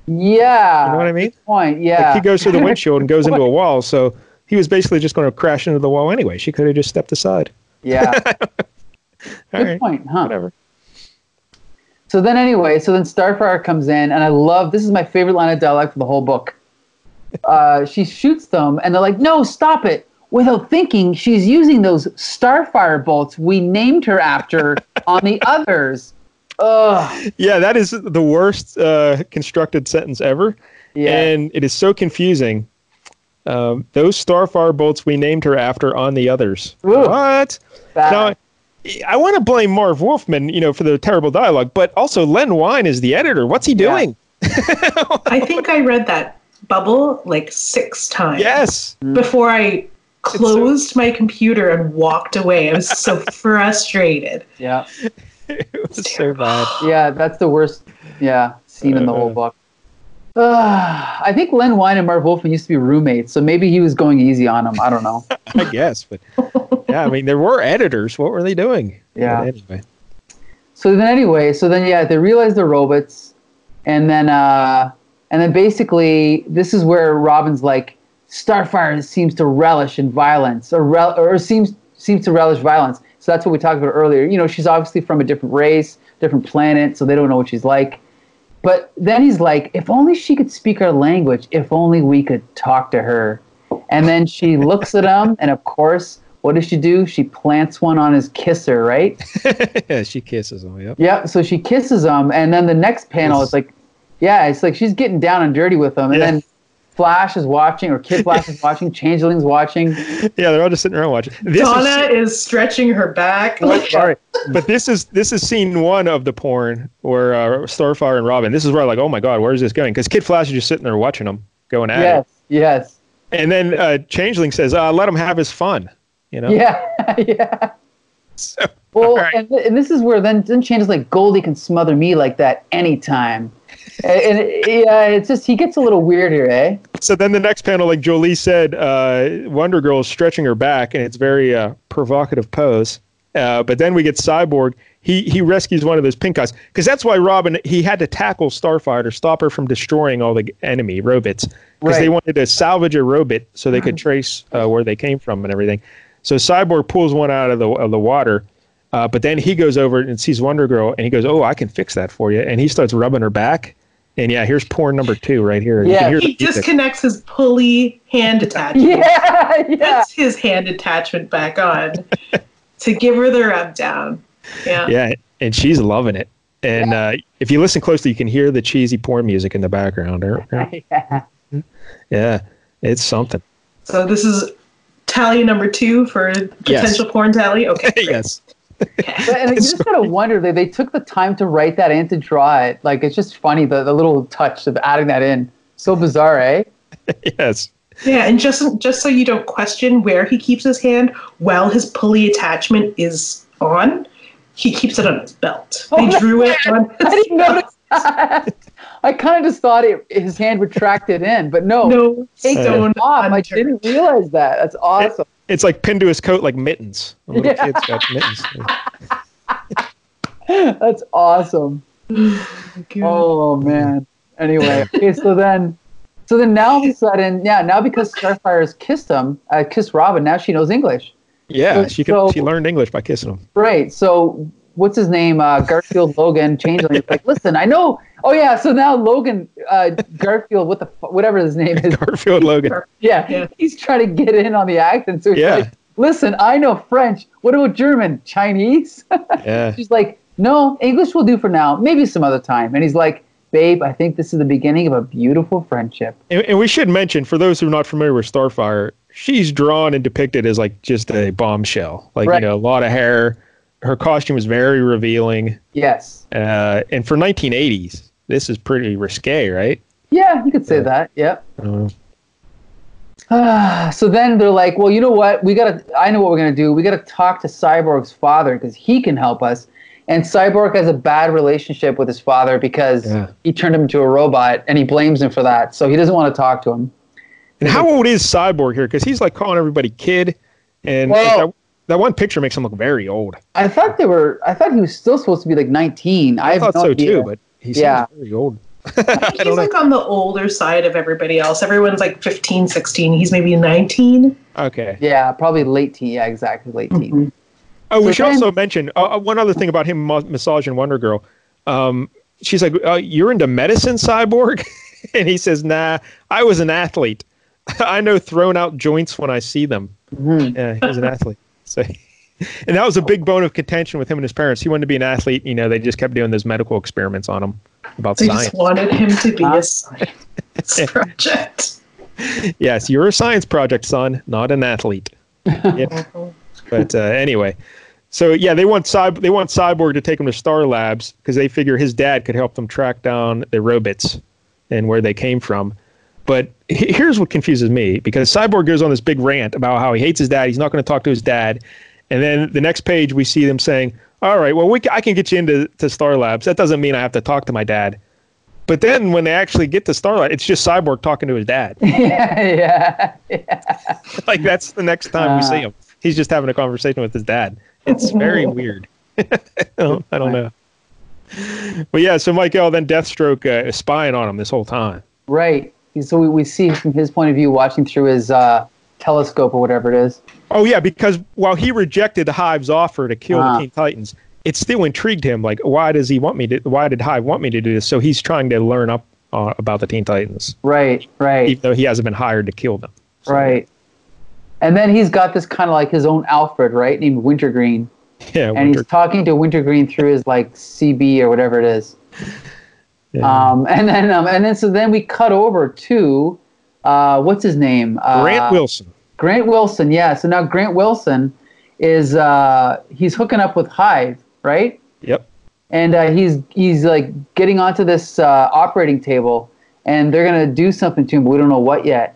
Yeah. You know what I mean? Point. Yeah. Like he goes through the [laughs] windshield and goes into a wall. So he was basically just going to crash into the wall anyway. She could have just stepped aside. yeah. [laughs] All Good right, point, huh? whatever. So then, anyway, so then Starfire comes in, and I love this is my favorite line of dialogue for the whole book. Uh, she shoots them, and they're like, "No, stop it!" Without thinking, she's using those Starfire bolts we named her after [laughs] on the others. Ugh. Yeah, that is the worst uh, constructed sentence ever. Yeah. And it is so confusing. Um, those Starfire bolts we named her after on the others. Ooh. What? Bad. Now, I want to blame Marv Wolfman, you know, for the terrible dialogue, but also Len Wein is the editor. What's he doing? I think I read that bubble like six times Yes. before I closed my computer and walked away. I was so [laughs] frustrated. yeah. It was so bad. Yeah, that's the worst. Yeah, scene in the whole book. Uh, I think Len Wein and Marv Wolfman used to be roommates, so maybe he was going easy on him. I don't know. [laughs] I guess, but yeah, I mean, there were editors. What were they doing? Yeah. But anyway. So then, anyway, so then yeah, they realize they're robots, and then uh, and then basically this is where Robin's like, Starfire seems to relish in violence, or rel- or seems seems to relish violence. So that's what we talked about earlier. You know, she's obviously from a different race, different planet, so they don't know what she's like. But then he's like, if only she could speak our language, if only we could talk to her. And then she [laughs] looks at him, and of course, what does she do? She plants one on his kisser, right? yeah, [laughs] she kisses him. Yep. Yeah, so she kisses him, and then the next panel is like, yeah, it's like she's getting down and dirty with him, and Yeah. then Flash is watching, or Kid Flash is watching, [laughs] Changeling's watching. Yeah, they're all just sitting around watching. This is- Donna is stretching her back. All right, [laughs] but this is this is scene one of the porn where uh, Starfire and Robin. This is where like, oh my god, where's this going? Because Kid Flash is just sitting there watching them going at Yes, it, yes, yes. and then uh, Changeling says, uh, "Let him have his fun." You know. yeah, [laughs] yeah. So, Well, all right. and, and this is where then then Changeling's like, Goldie can smother me like that anytime. And, yeah, it's just he gets a little weirder, eh? so then the next panel, like Jolie said, uh, Wonder Girl is stretching her back, and it's very uh, provocative pose. Uh, but then we get Cyborg. He he rescues one of those pink guys because that's why Robin he had to tackle Starfire to stop her from destroying all the enemy robots because they wanted to salvage a robot so they could trace uh, where they came from and everything. So Cyborg pulls one out of the of the water, uh, but then he goes over and sees Wonder Girl and he goes, "Oh, I can fix that for you." And he starts rubbing her back. And yeah, here's porn number two right here. Yeah. He disconnects his pulley hand attachment. [laughs] Yeah, yeah. Puts his hand attachment back on [laughs] to give her the rub down. Yeah. Yeah, and she's loving it. And uh, if you listen closely, you can hear the cheesy porn music in the background. [laughs] yeah. Yeah, it's something. So this is tally number two for potential porn tally. Okay. yes. But, and you just gotta wonder they they took the time to write that and to draw it. Like it's just funny the, the little touch of adding that in. So bizarre, eh? [laughs] Yes. Yeah, and just just so you don't question where he keeps his hand while his pulley attachment is on, he keeps it on his belt. Oh, they drew it on [laughs] I didn't notice that. [laughs] I kind of just thought it, his hand retracted in, but no, no take stone it off. I didn't realize that. That's awesome. It's like pinned to his coat like mittens. A little Yeah. kid's got mittens. [laughs] That's awesome. Oh man. Anyway, okay, so then, so then now all of a sudden, yeah, now because Starfire's kissed him, uh, kissed Robin, now she knows English. Yeah, she could, So- she learned English by kissing him. Right. So what's his name? Uh, Garfield Logan Changeling. It's like, listen, I know. Oh yeah. So now Logan uh, Garfield, what the fu- whatever his name is. [laughs] Garfield Logan. Yeah, Yeah. he's trying to get in on the accent. So he's Yeah. like, listen, I know French. What about German? Chinese? [laughs] Yeah. She's like, no, English will do for now. Maybe some other time. And he's like, babe, I think this is the beginning of a beautiful friendship. And, and we should mention, for those who are not familiar with Starfire, she's drawn and depicted as like just a bombshell. Like, Right. you know, a lot of hair. Her costume is very revealing. Yes. Uh, and for 1980s, this is pretty risque, right? Yeah, you could say that. Yep. Uh, Ah, so then they're like, well, you know what? We gotta. I know what we're gonna do. We gotta talk to Cyborg's father because he can help us. And Cyborg has a bad relationship with his father because Yeah. he turned him into a robot, and he blames him for that. So he doesn't want to talk to him. and how old is Cyborg here? Because he's like calling everybody kid. And Well- that, that one picture makes him look very old. I thought they were. I thought he was still supposed to be like 19. I, I have thought no so idea. too, but he seems Yeah. very old. [laughs] I think he's like on the older side of everybody else. Everyone's like 15, 16. He's maybe 19. Okay. yeah, probably late teen. Yeah, exactly late teen. Mhm. Oh, we should then- also mention uh, uh, one other thing about him, ma- Massage and Wonder Girl. Um, she's like, uh, "You're into medicine, cyborg," [laughs] and he says, "Nah, I was an athlete. [laughs] I know thrown out joints when I see them." Mhm. Yeah, he was an athlete. So, [laughs] and that was a big bone of contention with him and his parents. He wanted to be an athlete. You know, they just kept doing those medical experiments on him about They science. They just wanted him to be a science [laughs] project. Yes, you're a science project, son, not an athlete. [laughs] Yeah. But uh, anyway, so yeah, they want Cy- they want Cyborg to take him to Star Labs because they figure his dad could help them track down the robots and where they came from. But here's what confuses me because Cyborg goes on this big rant about how he hates his dad. He's not going to talk to his dad. And then the next page, we see them saying, "All right, well, we I can get you into to Star Labs. That doesn't mean I have to talk to my dad." But then when they actually get to Star Labs, it's just Cyborg talking to his dad. [laughs] yeah, yeah. [laughs] like that's the next time we see Uh. him. He's just having a conversation with his dad. It's very [laughs] weird. I don't, I don't know. But yeah, so Michael then Deathstroke uh, is spying on him this whole time. Right. So we, we see from his point of view, watching through his uh, telescope or whatever it is. Oh yeah, because while he rejected Hive's offer to kill Ah. the Teen Titans, it still intrigued him. Like, why does he want me to? Why did Hive want me to do this? So he's trying to learn up uh, about the Teen Titans, Right, right, even though he hasn't been hired to kill them. So, right. And then he's got this kind of like his own Alfred, right, named Wintergreen, Yeah. and Winter, he's talking to Wintergreen through his like CB or whatever it is. Yeah. Um, [laughs] and then um, and then so then we cut over to uh, what's his name? Uh, Grant Wilson. Grant Wilson, yeah. So now Grant Wilson is uh, he's hooking up with Hive, right? Yep. And uh, he's he's like getting onto this uh, operating table, and they're gonna do something to him, but we don't know what yet.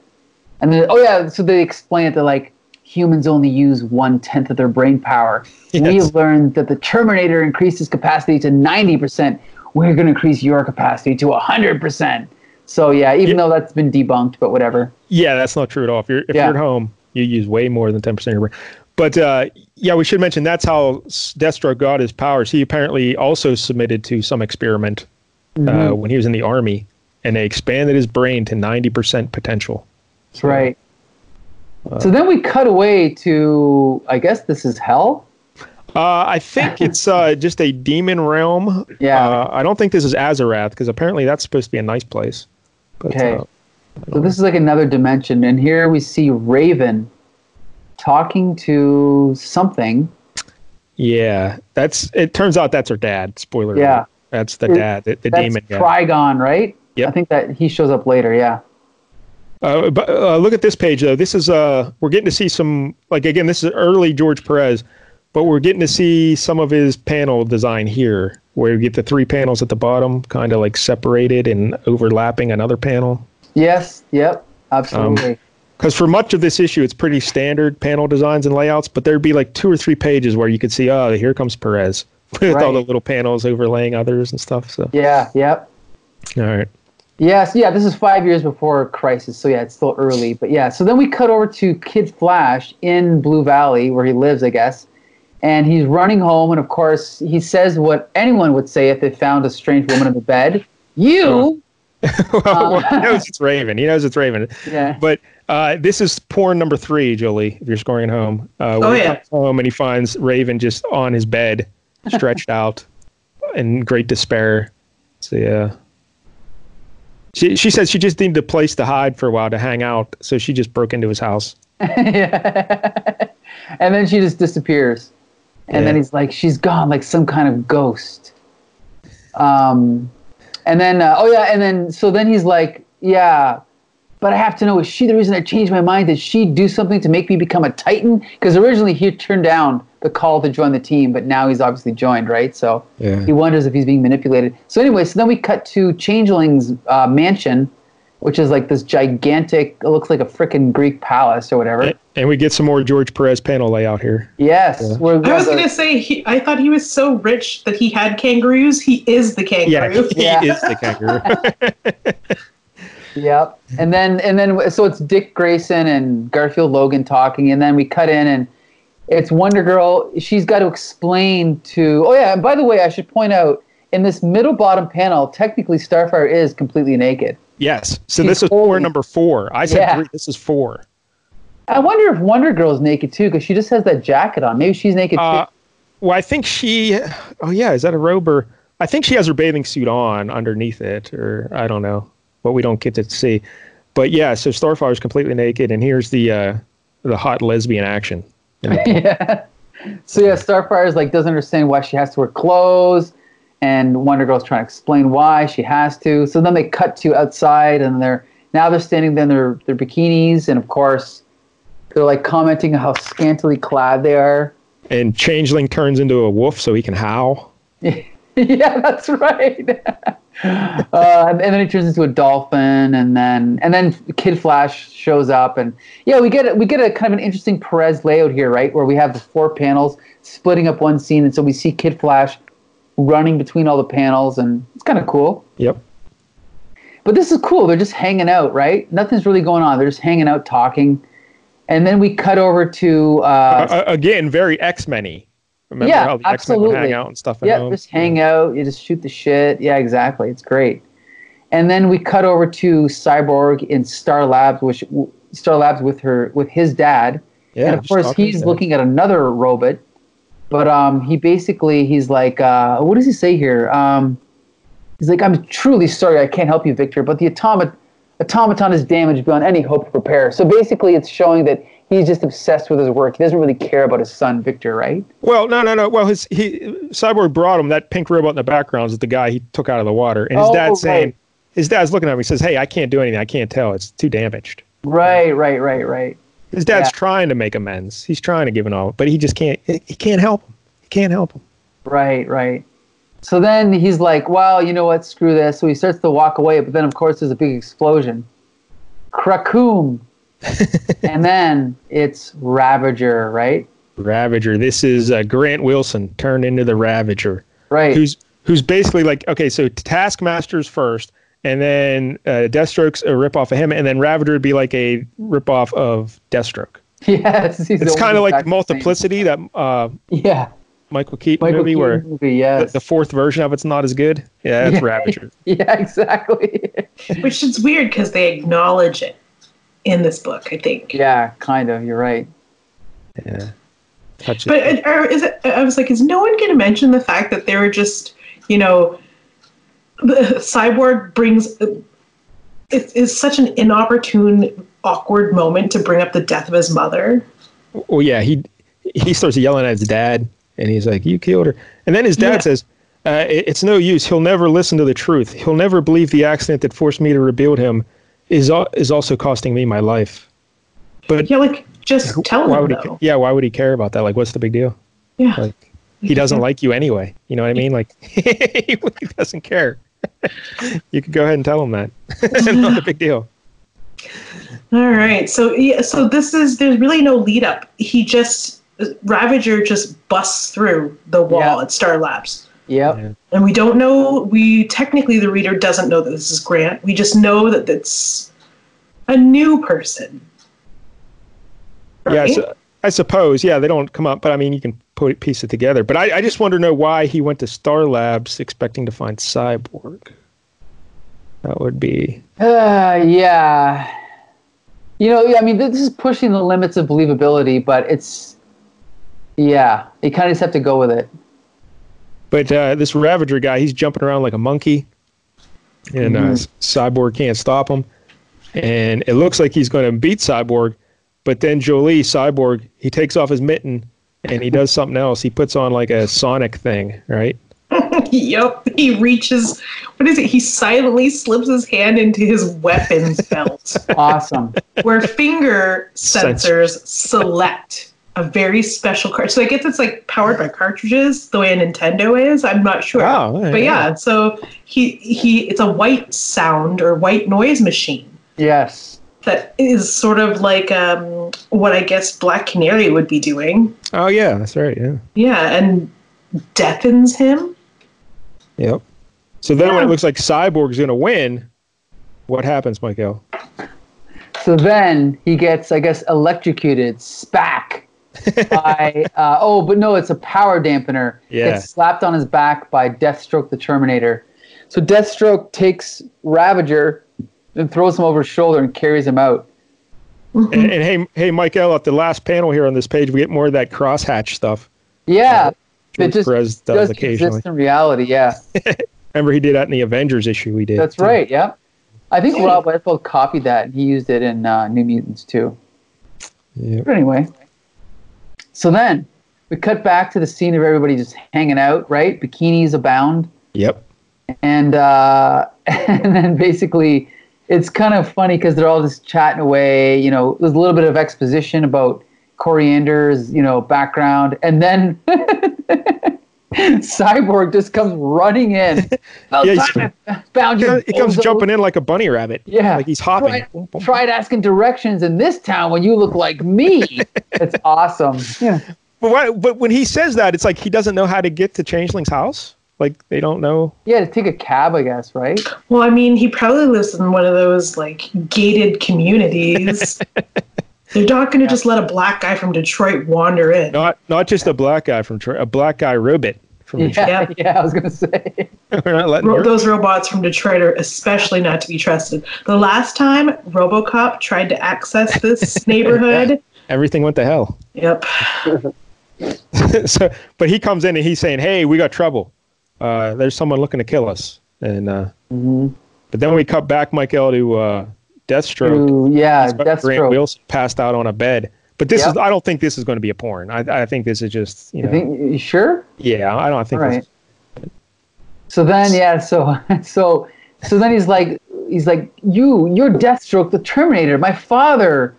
And then oh yeah, so they explain it. They're like humans only use one tenth of their brain power. [laughs] We Yes. learned that the Terminator increased his capacity to ninety percent. We're gonna increase your capacity to hundred percent. So yeah, even Yeah. though that's been debunked, but whatever. Yeah, that's not true at all. If you're if Yeah. you're at home, you use way more than ten percent of your brain. But uh, yeah, we should mention that's how Deathstroke got his powers. He apparently also submitted to some experiment uh, when he was in the army, and they expanded his brain to ninety percent potential. That's right. so then we cut away to, I guess this is hell. Uh, I think it's uh, [laughs] just a demon realm. Yeah. Uh, I don't think this is Azarath because apparently that's supposed to be a nice place. But, Okay. uh, So this is like another dimension, and here we see Raven talking to something. yeah, that's. It turns out that's her dad. Spoiler. Yeah. alert. That's the It- dad, the, the That's demon guy. Trigon, right? Yep. I think that he shows up later. Yeah. Uh, but uh, look at this page though. This is uh, we're getting to see some like again. This is early George Perez, but we're getting to see some of his panel design here, where you get the three panels at the bottom, kind of like separated and overlapping another panel. Yes. Yep. Absolutely. Um, because for much of this issue, it's pretty standard panel designs and layouts, but there'd be like two or three pages where you could see, oh, here comes Perez [laughs] with all the little panels overlaying others and stuff. So, yeah. Yep. all right. Yes, yeah, this is five years before Crisis, so yeah, it's still early. But yeah, so then we cut over to Kid Flash in Blue Valley, where he lives, I guess. And he's running home. And of course, he says what anyone would say if they found a strange woman in the bed. You. [laughs] [laughs] well, he knows it's Raven. He knows it's Raven. Yeah. But uh, this is porn number three, Jolie. If you're scoring at home, uh, when Oh, he yeah. comes home and he finds Raven just on his bed, stretched [laughs] out, in great despair. So yeah. She she says she just needed a place to hide for a while to hang out, so she just broke into his house. yeah. and then she just disappears. And then he's like, she's gone like some kind of ghost. Um, and then, uh, oh yeah, and then, so then he's like, yeah, but I have to know, is she the reason I changed my mind? Did she do something to make me become a Titan? Because originally he turned down the call to join the team, but now he's obviously joined, right? So Yeah. he wonders if he's being manipulated. So anyway, so then we cut to Changeling's uh, mansion, which is like this gigantic, it looks like a freaking Greek palace or whatever. And, and we get some more George Perez panel layout here. Yes. where we I was gonna say he, I thought he was so rich that he had kangaroos. He is the kangaroo. Yeah, kangaroo. he Yeah. is the kangaroo. [laughs] Yep. And then and then so it's Dick Grayson and Garfield Logan talking, and then we cut in and it's Wonder Girl. She's got to explain to. Oh yeah. And by the way, I should point out in this middle bottom panel, technically Starfire is completely naked. Yes. So She's this is porn number four. I said Yeah. three. This is four. I wonder if Wonder Girl's naked too, because she just has that jacket on. Maybe she's naked Uh, too. well, I think she. Oh yeah, is that a robe or? I think she has her bathing suit on underneath it, or I don't know, but we don't get to see. But yeah, so Starfire's completely naked, and here's the uh, the hot lesbian action. [laughs] yeah. So yeah, Starfire's like doesn't understand why she has to wear clothes, and Wonder Girl's trying to explain why she has to. So then they cut to outside, and they're now they're standing there in their their bikinis, and of course they're like commenting how scantily clad they are. And Changeling turns into a wolf so he can howl. [laughs] yeah, that's right. [laughs] uh, and, then he turns into a dolphin, and then and then Kid Flash shows up, and yeah, we get. We get a kind of an interesting Perez layout here, right? Where we have the four panels splitting up one scene, and so we see Kid Flash running between all the panels, and it's kind of cool. Yep. But this is cool. They're just hanging out, right? Nothing's really going on. They're just hanging out, talking, and then we cut over to uh, Uh, again, very X Men-y. Remember Yeah, how the X-Men would hang absolutely. out and stuff? Yeah, just hang out. You just shoot the shit. Yeah, exactly. It's great. And then we cut over to Cyborg in Star Labs, which Star Labs with her with his dad. Yeah, and of course, he's looking at another robot. But um, he basically he's like, uh, what does he say here? Um, he's like, I'm truly sorry, I can't help you, Victor, but the automat automaton is damaged beyond any hope of repair. So basically, it's showing that he's just obsessed with his work. He doesn't really care about his son, Victor, right? Well, no, no, no. Well, his he Cyborg brought him that pink robot in the background is the guy he took out of the water, and his Oh, dad's saying, his dad's looking at him. He says, "Hey, I can't do anything. I can't tell. It's too damaged." Right, right, right, right. His dad's Yeah. trying to make amends. He's trying to give it all, but he just can't. He he can't help him. He can't help him. Right, right. So then he's like, well, you know what? Screw this. So he starts to walk away, but then, of course, there's a big explosion. Krakoom. [laughs] and then it's Ravager, right? Ravager. This is uh, Grant Wilson turned into the Ravager, Right. who's who's basically like okay, so Taskmaster's first, and then uh, Deathstroke's a ripoff of him, and then Ravager would be like a ripoff of Deathstroke. [laughs] yes. he's It's kind of like exact same. Multiplicity, that uh, Yeah. Michael Keaton Michael movie Keaton where movie, the, yes. the fourth version of it's not as good. Yeah, it's Yeah. [laughs] Ravager. yeah, exactly. [laughs] Which is weird because they acknowledge it in this book, I think. yeah, kind of. You're right. Yeah. Touch But it. uh, or is it? I was like, is no one going to mention the fact that they were just, you know, the cyborg brings. It is such an inopportune, awkward moment to bring up the death of his mother. Well, yeah, he he starts yelling at his dad, and he's like, "You killed her." And then his dad Yeah. says, uh, it- "It's no use. He'll never listen to the truth. He'll never believe the accident that forced me to rebuild him is al- is also costing me my life." But Yeah, like just tell why him would he? though. ca- Yeah, why would he care about that? Like, what's the big deal? Yeah. Like, he doesn't like you anyway. You know what I mean? Like, [laughs] he doesn't care. You could go ahead and tell him that. Not a big deal. All right. So yeah, so this is there's really no lead up. He just Ravager just busts through the wall Yeah. at Star Labs. Yep. Yeah. And we don't know we technically the reader doesn't know that this is Grant. We just know that it's a new person. Yeah, Right? so, I suppose. Yeah, they don't come up, but I mean, you can pu- piece it together. But I, I just to know why he went to Star Labs expecting to find Cyborg. That would be Uh, yeah. You know, I mean, this is pushing the limits of believability, but it's, yeah, you kind of just have to go with it. But uh, this Ravager guy, he's jumping around like a monkey, and uh, Cyborg can't stop him. And it looks like he's going to beat Cyborg, but then Jolie, Cyborg, he takes off his mitten and he does something else. He puts on like a Sonic thing, right? [laughs] Yep. He reaches. What is it? He silently slips his hand into his weapons [laughs] belt, Awesome. where finger sensors select a very special card. So I guess it's like powered by cartridges, the way a Nintendo is. I'm not sure. Oh, yeah, but yeah. yeah. So he he. It's a white sound or white noise machine yes. that is sort of like um, what I guess Black Canary would be doing. Oh yeah, that's right. Yeah. Yeah, and deafens him. Yep. So then when it looks like Cyborg's going to win, what happens, Michael? So then he gets, I guess, electrocuted, spack, [laughs] by, uh, oh, but no, it's a power dampener. Yeah. Gets slapped on his back by Deathstroke the Terminator. So Deathstroke takes Ravager and throws him over his shoulder and carries him out. And, and hey, hey, Michael, at the last panel here on this page, we get more of that crosshatch stuff. Yeah. George it just Perez does exist in reality, yeah. [laughs] Remember, he did that in the Avengers issue we did. That's too. right, yeah. I think Rob Liefeld copied that and he used it in uh, New Mutants too. Yep. But anyway, so then we cut back to the scene of everybody just hanging out, right? Bikinis abound, Yep. and uh, [laughs] and then basically it's kind of funny because they're all just chatting away. You know, there's a little bit of exposition about Koriand'r's, you know, background, and then [laughs] Cyborg just comes running in. [laughs] Yeah, he's- found [laughs] He, he comes jumping in like a bunny rabbit. Yeah. Like he's hopping. Tried, tried asking directions in this town when you look like me. it's awesome. Yeah. But, why, but when he says that, it's like he doesn't know how to get to Changeling's house. Like they don't know. Yeah, to take a cab, I guess, right? Well, I mean, he probably lives in one of those like gated communities. [laughs] They're not going to just let a black guy from Detroit wander in. Not not just a black guy from Troy, a black guy robot from Detroit. Yeah, [laughs] Yeah. yeah, I was gonna say. [laughs] We're not letting Ro- those robots from Detroit are especially not to be trusted. The last time RoboCop tried to access this neighborhood, everything went to hell. yep, so, but he comes in and he's saying, "Hey, we got trouble. Uh, there's someone looking to kill us." And uh, but then we cut back, Michael, to uh, Deathstroke. Ooh, yeah, got Grant Deathstroke. Wilson passed out on a bed. But this Yep. is I don't think this is going to be a porn. I, I think this is just you You think you sure? yeah I don't think All right. So then, yeah, so [laughs] so so then he's like, he's like, you, you're Deathstroke, the Terminator. My father,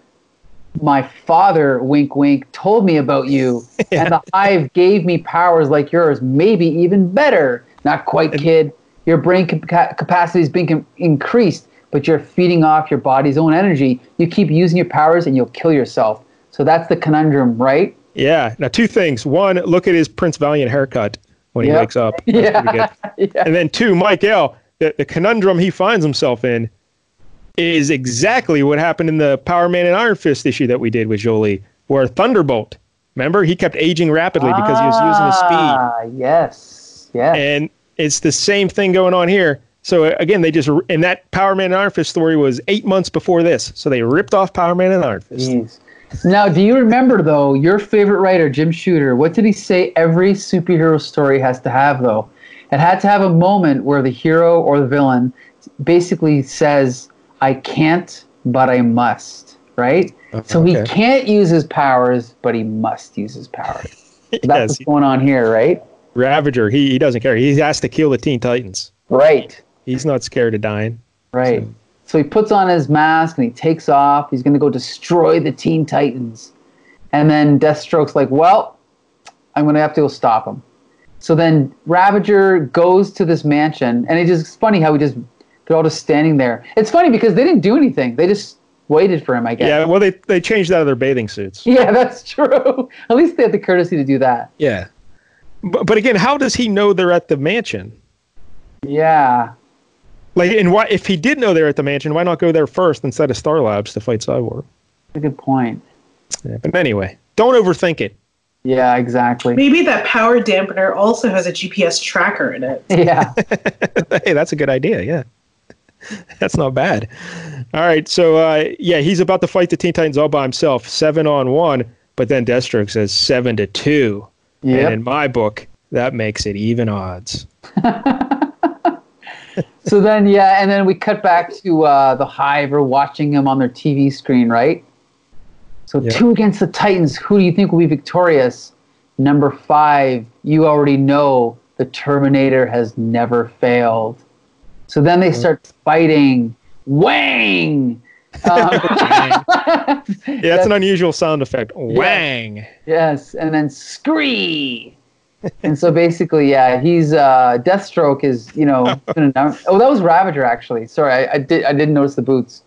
my father, wink, wink, told me about you, [laughs] and the Hive gave me powers like yours, maybe even better. Not quite, kid. Your brain cap- capacity is being com- increased, but you're feeding off your body's own energy. You keep using your powers, and you'll kill yourself. So that's the conundrum, right? Yeah. Now two things. One, look at his Prince Valiant haircut when he wakes up. That's [laughs] Yeah, [laughs] yeah. And then two, Mike L. The, the conundrum he finds himself in is exactly what happened in the Power Man and Iron Fist issue that we did with Jolie, where Thunderbolt. Remember, he kept aging rapidly because he was using his speed. Ah, yes, yes. and it's the same thing going on here. So uh, again, they just and that Power Man and Iron Fist story was eight months before this. So they ripped off Power Man and Iron Fist. Jeez. Now, do you remember though your favorite writer, Jim Shooter? What did he say every superhero story has to have though? It had to have a moment where the hero or the villain basically says, "I can't, but I must." Right? so he can't use his powers, but he must use his powers. [laughs] So that's Yes, what's going on here, right? Ravager. He he doesn't care. He has to kill the Teen Titans. Right. He's not scared of dying. Right. So he puts on his mask and he takes off. He's going to go destroy the Teen Titans. And then Deathstroke's like, well, I'm going to have to go stop him. So then Ravager goes to this mansion, and it just it's funny how he just they're all just standing there. It's funny because they didn't do anything; they just waited for him. I guess. Yeah. Well, they they changed out of their bathing suits. [laughs] Yeah, that's true. At least they had the courtesy to do that. Yeah. But, but again, how does he know they're at the mansion? Yeah. Like, and why if he did know they're at the mansion, why not go there first instead of Star Labs to fight Cyborg? That's a good point. Yeah, but anyway, don't overthink it. Yeah, exactly. Maybe that power dampener also has a GPS tracker in it. [laughs] Yeah. [laughs] hey, that's a good idea. Yeah. [laughs] That's not bad. All right. So, uh, yeah, he's about to fight the Teen Titans all by himself, seven on one, but then Deathstroke says seven to two. And in my book, that makes it even odds. [laughs] So then, yeah, and then we cut back to uh, the Hive or watching them on their TV screen, right? So Yeah. two against the Titans. Who do you think will be victorious? Number five, you already know the Terminator has never failed. So then they start fighting. Wang! [laughs] Um, [laughs] Yeah, that's an unusual sound effect. Wang. Yes, and then Scree. and so basically, yeah, he's uh, Deathstroke is you know. [laughs] been announced- oh, that was Ravager actually. Sorry, I, I did I didn't notice the boots.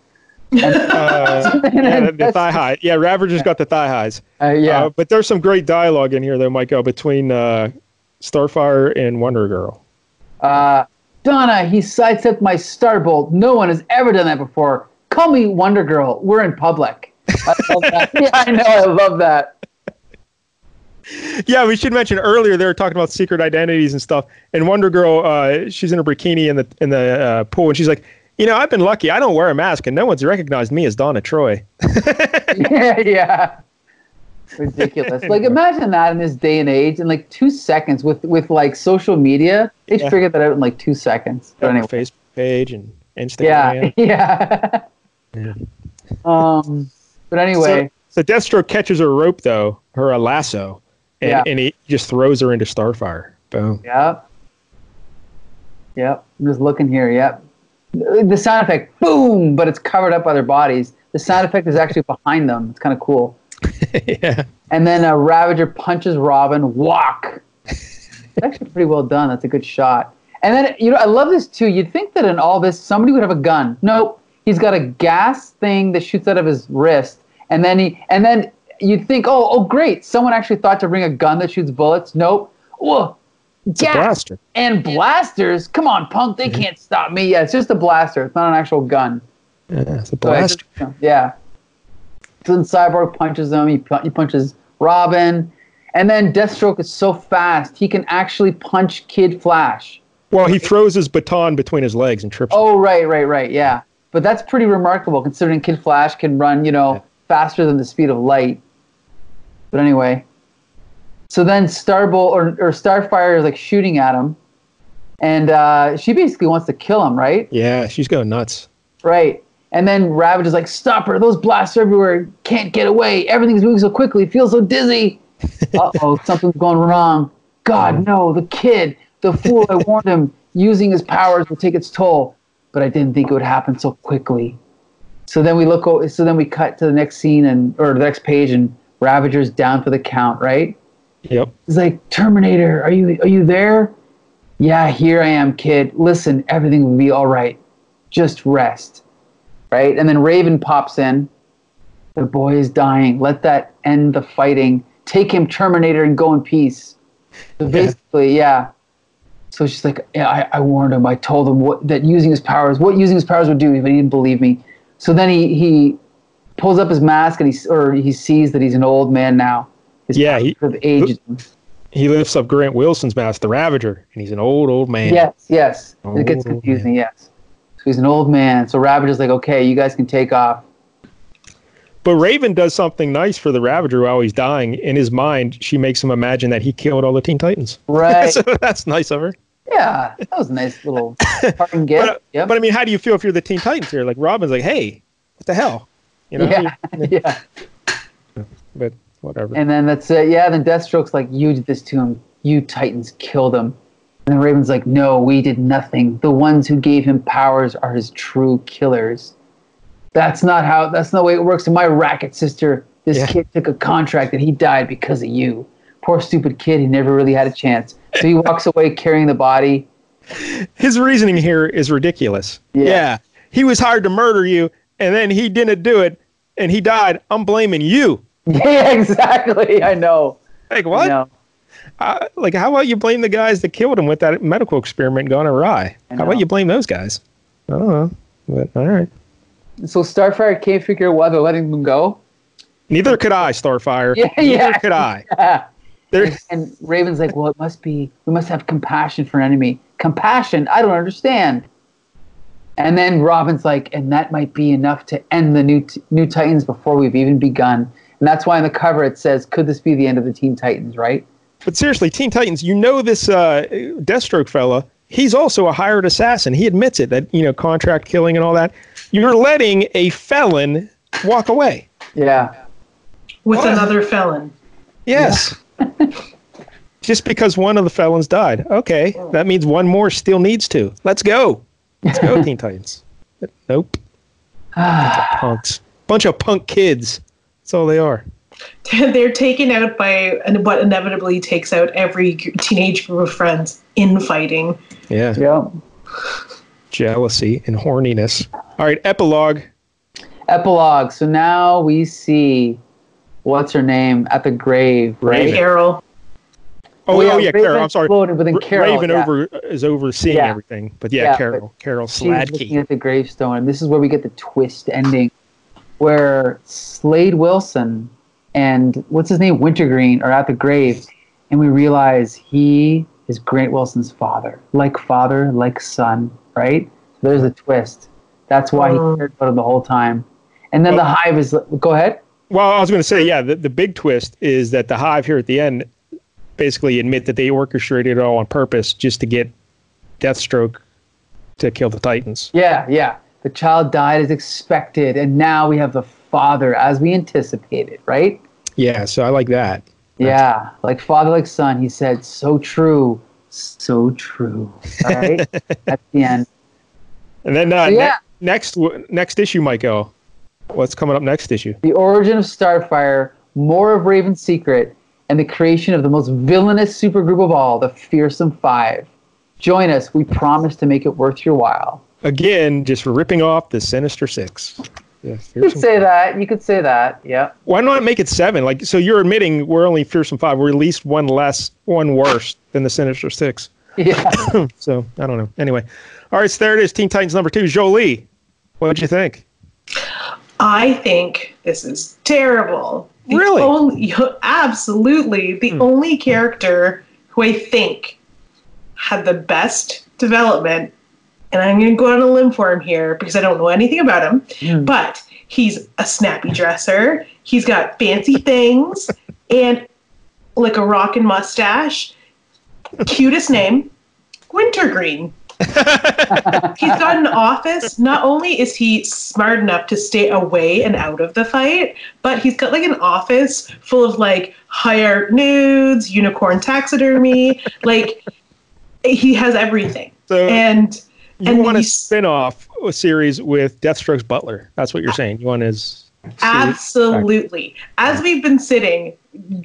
Uh, yeah, the, the thigh high. Yeah, Ravager's got the thigh highs. Uh, yeah, Uh, but there's some great dialogue in here, though, Michael, between uh, Starfire and Wonder Girl. uh, Donna, he sidestepped my starbolt. No one has ever done that before. Call me Wonder Girl. We're in public. I love that. [laughs] yeah, I know. I love that. Yeah, we should mention earlier they were talking about secret identities and stuff. And Wonder Girl, uh, she's in a bikini in the in the uh, pool, and she's like, "You know, I've been lucky. I don't wear a mask, and no one's recognized me as Donna Troy." [laughs] [laughs] yeah, yeah. Ridiculous. Like [laughs] imagine that in this day and age, in like two seconds with with like social media, they Yeah. figured that out in like two seconds. But anyway. Facebook page and Yeah, Instagram. [laughs] yeah. Yeah. Um, but anyway, So, so Deathstroke catches her rope though, her a lasso, and, Yeah. and he just throws her into Starfire. Boom. yep, yep. I'm just looking here. Yep. The sound effect, boom, but it's covered up by their bodies. The sound effect is actually behind them. It's kind of cool. [laughs] yeah. And then a Ravager punches Robin. Walk. [laughs] It's actually pretty well done. That's a good shot. And then you know, I love this too. You'd think that in all this, somebody would have a gun. Nope. He's got a gas thing that shoots out of his wrist, and then he, and then you'd think, oh, oh, great, someone actually thought to bring a gun that shoots bullets. Nope. Whoa. It's a Gas blaster. and blasters. Come on, punk. They mm-hmm. can't stop me. Yeah, it's just a blaster. It's not an actual gun. Yeah, it's a So blaster. just- yeah. Then Cyborg punches him. He, he punches Robin. And then Deathstroke is so fast, he can actually punch Kid Flash. Well, he throws his baton between his legs and trips. Oh, right, right, right. Yeah. But that's pretty remarkable considering Kid Flash can run, you know, faster than the speed of light. But anyway. So then Starbolt or, or Starfire is like shooting at him. And uh, she basically wants to kill him, right? Yeah, she's going nuts. Right. And then Ravage is like, stop her. Those blasts are everywhere. Can't get away. Everything's moving so quickly. Feels so dizzy. [laughs] uh oh, something's going wrong. God, no, the kid, the fool. I [laughs] warned him. Using his powers will take its toll. But I didn't think it would happen so quickly. So then we look. So then we cut to the next scene and or the next page, and Ravager's down for the count. Right? Yep. He's like, Terminator, are you are you there? Yeah, here I am, kid. Listen, everything will be all right. Just rest. Right? And then Raven pops in. The boy is dying. Let that end the fighting. Take him, Terminator, and go in peace. So basically, yeah. So she's like, yeah, I, I warned him. I told him what that using his powers, what using his powers would do, but he didn't believe me. So then he he pulls up his mask and he or he sees that he's an old man now. His Yeah, he- have aged. He lifts up Grant Wilson's mask, the Ravager, and he's an old, old man. Yes, yes. it gets confusing, yes. So he's an old man. So Ravager's like, okay, you guys can take off. But Raven does something nice for the Ravager while he's dying. In his mind, she makes him imagine that he killed all the Teen Titans. Right. [laughs] so that's nice of her. yeah, that was a nice little parting [laughs] gift. But, uh, yep. but I mean, how do you feel if you're the Teen Titans here? Like Robin's like, hey, what the hell? You know? yeah, [laughs] yeah. But whatever. And then that's it. Yeah, then Deathstroke's like, you did this to him. You Titans killed him. And then Raven's like, no, we did nothing. The ones who gave him powers are his true killers. That's not how, that's not the way it works in my racket, sister. This Yeah. kid took a contract and he died because of you. Poor stupid kid, he never really had a chance. So he walks away carrying the body. His reasoning here is ridiculous. Yeah. He was hired to murder you, and then he didn't do it, and he died. I'm blaming you. [laughs] Yeah, exactly. I know. Like, I what? know. Uh, like, how about you blame the guys that killed him with that medical experiment gone awry? How about you blame those guys? I don't know. But all right. So Starfire can't figure out why they're letting them go. Neither could I, Starfire. [laughs] Yeah, Neither yeah. could I. [laughs] There, And Raven's like, well, it must be, we must have compassion for an enemy. Compassion? I don't understand. And then Robin's like, and that might be enough to end the new t- new Titans before we've even begun. And that's why on the cover it says, could this be the end of the Teen Titans, right? But seriously, Teen Titans, you know this uh, Deathstroke fella. He's also a hired assassin. He admits it that you know contract killing and all that. You're letting a felon walk away. Yeah. with What? another felon. Yes. [laughs] Just because one of the felons died. Okay, that means one more still needs to. Let's go. Let's go, Teen Titans. Nope. [sighs] Punks. Bunch of punk kids. That's all they are. [laughs] They're taken out by what inevitably takes out every teenage group of friends infighting. Yeah. Yeah. Jealousy and horniness. All right, epilogue. Epilogue. So now we see what's her name at the grave, right? Raven. Carol. Oh, Well, oh yeah, Raven Carol. I'm sorry. exploded, but then Carol, Raven yeah. over is overseeing Yeah. everything, but yeah, Yeah, Carol, Carol She's looking at the gravestone, and this is where we get the twist ending, where Slade Wilson and what's his name, Wintergreen, are at the grave, and we realize he is Grant Wilson's father, like father, like son, right? So there's the twist. That's why he Um. cared about him the whole time. And then the hive is. Go ahead. Well, I was going to say, yeah, the, the big twist is that the Hive here at the end basically admit that they orchestrated it all on purpose just to get Deathstroke to kill the Titans. Yeah, yeah. The child died as expected, and now we have the father as we anticipated, right? Yeah, so I like that. Yeah, like father, like son. He said, "So true, so true." All right, [laughs] at the end. And then uh, So, ne- next next issue, Michael. What's coming up next issue? The origin of Starfire, more of Raven's secret, and the creation of the most villainous supergroup of all, the Fearsome Five. Join us. We promise to make it worth your while. Again, just ripping off the Sinister Six. Yeah, You could say that. You could say that. Yeah. Why not make it seven? Like, so you're admitting we're only fearsome five. We're at least one less, one worse than the Sinister Six. Yeah. [laughs] So I don't know. Anyway, all right. So there it is. Teen Titans number two. Jolie, what did you think? I think this is terrible. The Really? Only, [laughs] absolutely. The hmm. only character who I think had the best development, and I'm going to go on a limb for him here because I don't know anything about him, hmm. but he's a snappy dresser. He's got fancy things [laughs] and like a rockin' mustache. Cutest name, Wintergreen. [laughs] He's got an office. Not only is he smart enough to stay away and out of the fight, but he's got like an office full of like high art nudes, unicorn taxidermy. like he has everything. So And you and want a he's- spin off series with Deathstroke's Butler. That's what you're saying. You want his. Absolutely. As we've been sitting,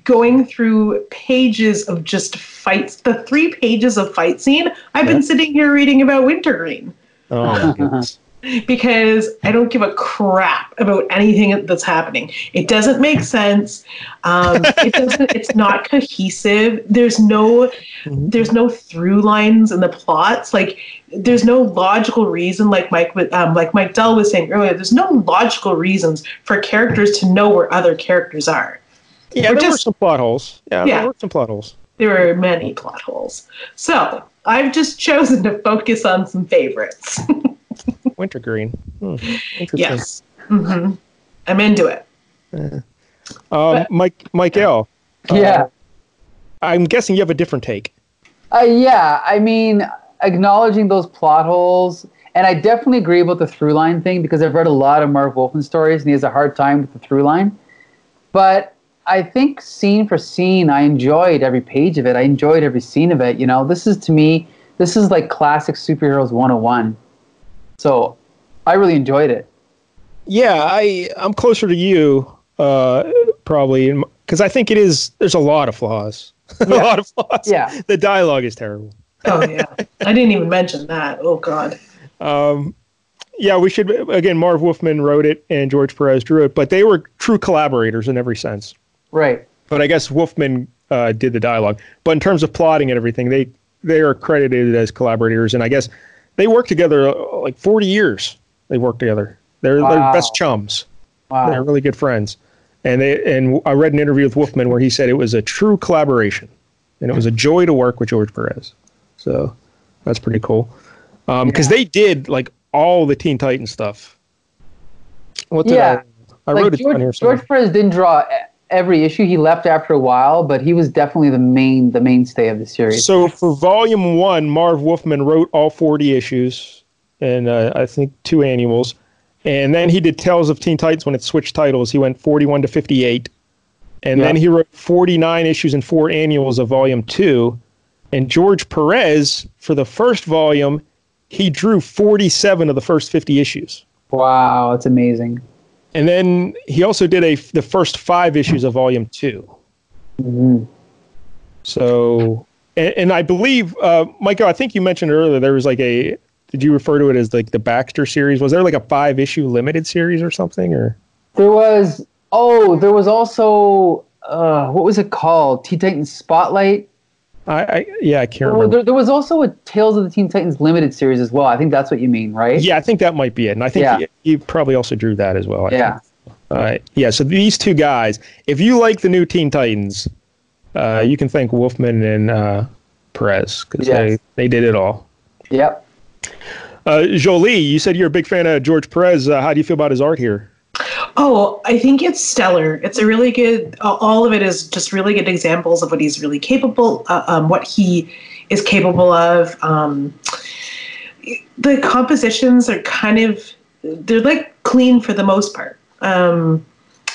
going through pages of just fights, the three pages of fight scene, I've Yeah. been sitting here reading about Wintergreen Oh, my uh-huh. goodness. Because I don't give a crap about anything that's happening. It doesn't make sense. Um, it doesn't. It's not cohesive. There's no. There's no through lines in the plots. Like there's no logical reason. Like Mike, wa- um, like Mike Dell was saying earlier. There's no logical reasons for characters to know where other characters are. Yeah, We're there were some plot holes. Yeah, Yeah. there were some plot holes. There are many plot holes. So I've just [laughs] chosen to focus on some favorites. [laughs] Wintergreen. Hmm, interesting. yes. hmm I'm into it. Um, Mike, Mike L. yeah. I'm guessing you have a different take. Uh, yeah, I mean, acknowledging those plot holes, and I definitely agree about the through line thing because I've read a lot of Marv Wolfman stories, and he has a hard time with the through line. But I think scene for scene, I enjoyed every page of it. I enjoyed every scene of it. You know, this is to me, this is like classic superheroes 101. So I really enjoyed it. Yeah, I I'm closer to you, uh, probably, because I think it is. There's a lot of flaws. [laughs] a lot of flaws. Yeah. the dialogue is terrible. Oh yeah. I didn't even mention that. Oh god. Um, yeah, we should again. Marv Wolfman wrote it and George Perez drew it, but they were true collaborators in every sense. Right. But I guess Wolfman uh, did the dialogue. But in terms of plotting and everything, they they are credited as collaborators, and I guess they worked together uh, like 40 years. They worked together. They're they're best chums. Wow. They're really good friends. And they and I read an interview with Wolfman where he said it was a true collaboration, and it was a joy to work with George Perez. So that's pretty cool. Because Yeah. they did like all the Teen Titans stuff. What did Yeah. I? I like wrote it George, down here. somewhere. George Perez didn't draw every issue. He left after a while, but he was definitely the main the mainstay of the series. So for volume one, Marv Wolfman wrote all 40 issues and uh, I think two annuals. And then he did Tales of Teen Titans when it switched titles. He went 41 to 58. And then he wrote 49 issues and four annuals of volume two. And George Perez, for the first volume, he drew 47 of the first 50 issues. wow, that's amazing. And then he also did a the first five issues of volume 2 Mhm. So, and, and I believe, uh, Michael, I think you mentioned earlier there was like a. Did you refer to it as like the Baxter series? Was there like a five issue limited series or something? Or There was oh, there was also uh, what was it called? Teen Titans Spotlight. I, I yeah, I can't Oh, remember. there, there was also a Tales of the Teen Titans limited series as well. I think that's what you mean, right? Yeah, I think that might be it. And I think Yeah. he, he probably also drew that as well. I Yeah. Uh, yeah. So these two guys, if you like the new Teen Titans, uh, you can thank Wolfman and uh, Perez because Yes. they, they did it all. Yep. Uh, Jolie, you said you're a big fan of George Perez. Uh, how do you feel about his art here? Oh, I think it's stellar. It's a really good. All of it is just really good examples of what he's really capable, uh, um, what he is capable of. Um, the compositions are kind of they're like clean for the most part. Um,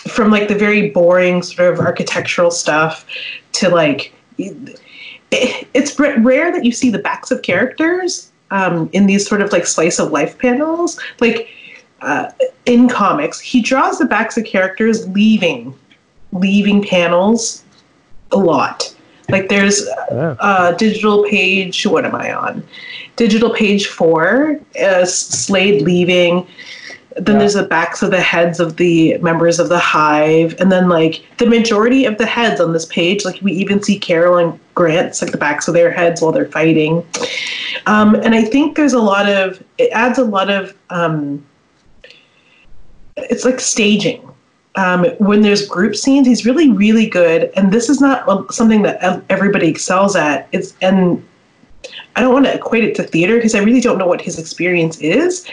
from like the very boring sort of architectural stuff to like it's rare that you see the backs of characters um, in these sort of like slice of life panels like uh, in comics he draws the backs of characters leaving leaving panels a lot. Like there's Yeah. uh, digital page what am i on? Digital page four uh, slade leaving. Then Yeah. there's the backs of the heads of the members of the hive. And then like the majority of the heads on this page like we even see carol and grant's like the backs of their heads while they're fighting. Um, and i think there's a lot of it adds a lot of um, it's like staging. Um, when there's group scenes he's really really good. And this is not um, something that everybody excels at. It's and i don't want to equate it to theater because i really don't know what his experience is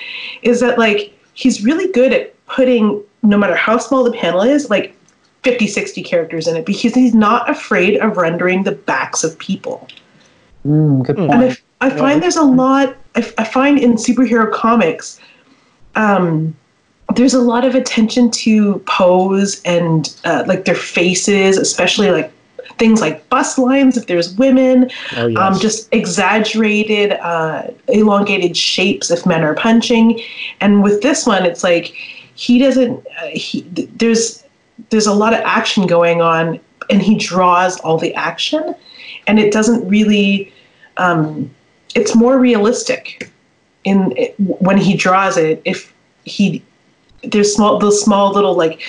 is that like he's really good at putting no matter how small the panel is like 50 60 characters in it because he's not afraid of rendering the backs of people. Mm, good point. and I, I find there's a lot I, I find in superhero comics um, there's a lot of attention to pose and uh, like their faces especially like things like bust lines if there's women. Oh, yes. um, just exaggerated uh, elongated shapes if men are punching. And with this one it's like he doesn't uh, he there's there's a lot of action going on and he draws all the action. And it doesn't really um, it's more realistic in it, when he draws it if he there's small those small little like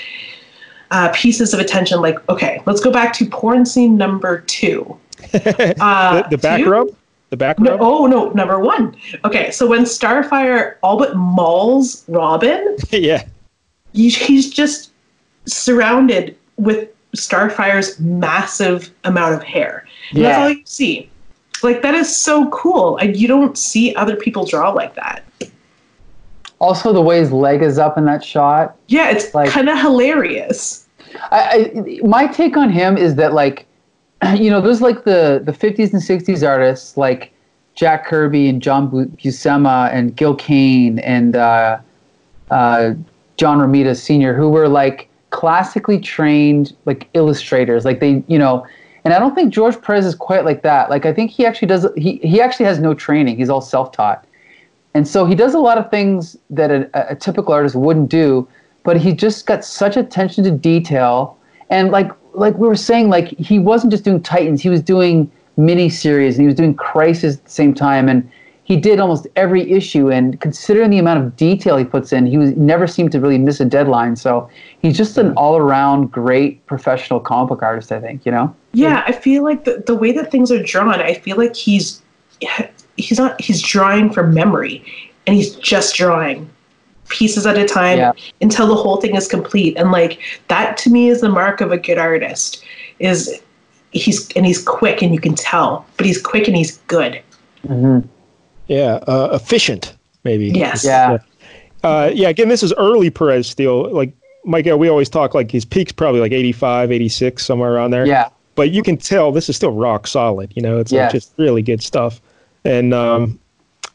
uh, pieces of attention like okay let's go back to porn scene number two [laughs] uh, the, the back two? rub? The back no, rub? oh no number one okay so when starfire all but mauls robin [laughs] yeah. he- he's just surrounded with starfire's massive amount of hair and that's all you see like that is so cool and you don't see other people draw like that also, the way his leg is up in that shot. yeah it's Like- kind of hilarious I, I my take on him is that like [clears throat] you know there's like the the 50s and 60s artists like Jack Kirby and John Bu- Buscema and Gil Kane and uh, uh, John Romita Sr. who were like classically trained like illustrators like they you know and I don't think George Perez is quite like that like I think he actually does he he actually has no training he's all self-taught and so he does a lot of things that a, a typical artist wouldn't do, but he just got such attention to detail. And like like we were saying, like he wasn't just doing Titans, he was doing mini series and he was doing Crisis at the same time. And he did almost every issue. And considering the amount of detail he puts in, he was never seemed to really miss a deadline. So he's just an all around great professional comic book artist, I think, you know? Yeah, I feel like the, the way that things are drawn, I feel like he's he's not he's drawing from memory and he's just drawing pieces at a time Yeah. until the whole thing is complete. And like that to me is the mark of a good artist. Is he's and he's quick and you can tell, but he's quick and he's good. Yeah, uh, efficient maybe. Yes. Yeah. Uh, yeah. Again, this is early Perez still. Like Mike, we always talk like his peak's probably like 85, 86, somewhere around there. Yeah. But you can tell this is still rock solid. You know, it's Yeah. like just really good stuff. And um,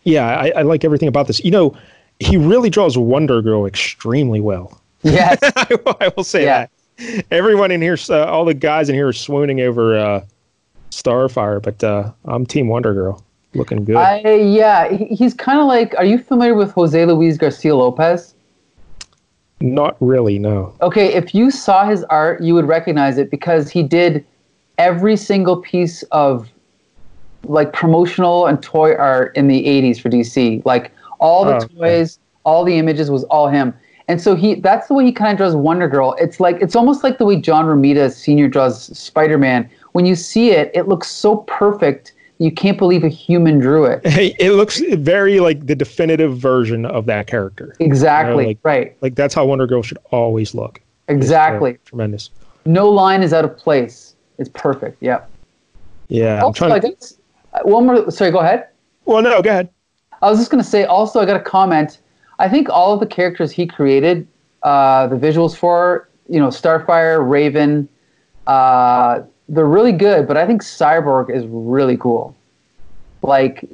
yeah, I, I like everything about this. You know, he really draws Wonder Girl extremely well. Yes. [laughs] I will- I will say Yeah. that. Everyone in here, uh, all the guys in here are swooning over uh, Starfire, but uh, I'm Team Wonder Girl. Looking good. I yeah, he's kind of like. Are you familiar with Jose Luis Garcia Lopez? Not really, no. Okay, if you saw his art, you would recognize it because he did every single piece of like promotional and toy art in the 80s for DC. Like all the Oh, okay. toys, all the images was all him. And so he that's the way he kind of draws Wonder Girl. It's like it's almost like the way John Romita Sr. draws Spider-Man. When you see it, it looks so perfect. You can't believe a human drew it. [laughs] Hey, it looks very like the definitive version of that character. Exactly. like- right. Like that's how Wonder Girl should always look. Exactly. Uh, tremendous. No line is out of place. It's perfect. Yep. Yeah. I'm Also, trying I uh, one more. Sorry, go ahead. well, no, go ahead. I was just gonna say. Also, I got a comment. I think all of the characters he created, uh, the visuals for, you know, Starfire, Raven, uh, they're really good. But I think Cyborg is really cool. Like,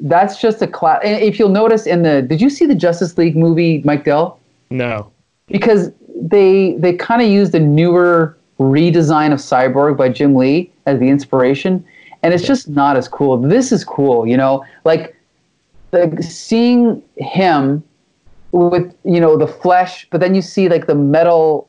that's just a class. If you'll notice in the, did you see the Justice League movie, Mike Dell? No. because they they kind of used a newer redesign of Cyborg by Jim Lee as the inspiration, and it's just not as cool. This is cool, you know, like the seeing him with you know the flesh, but then you see like the metal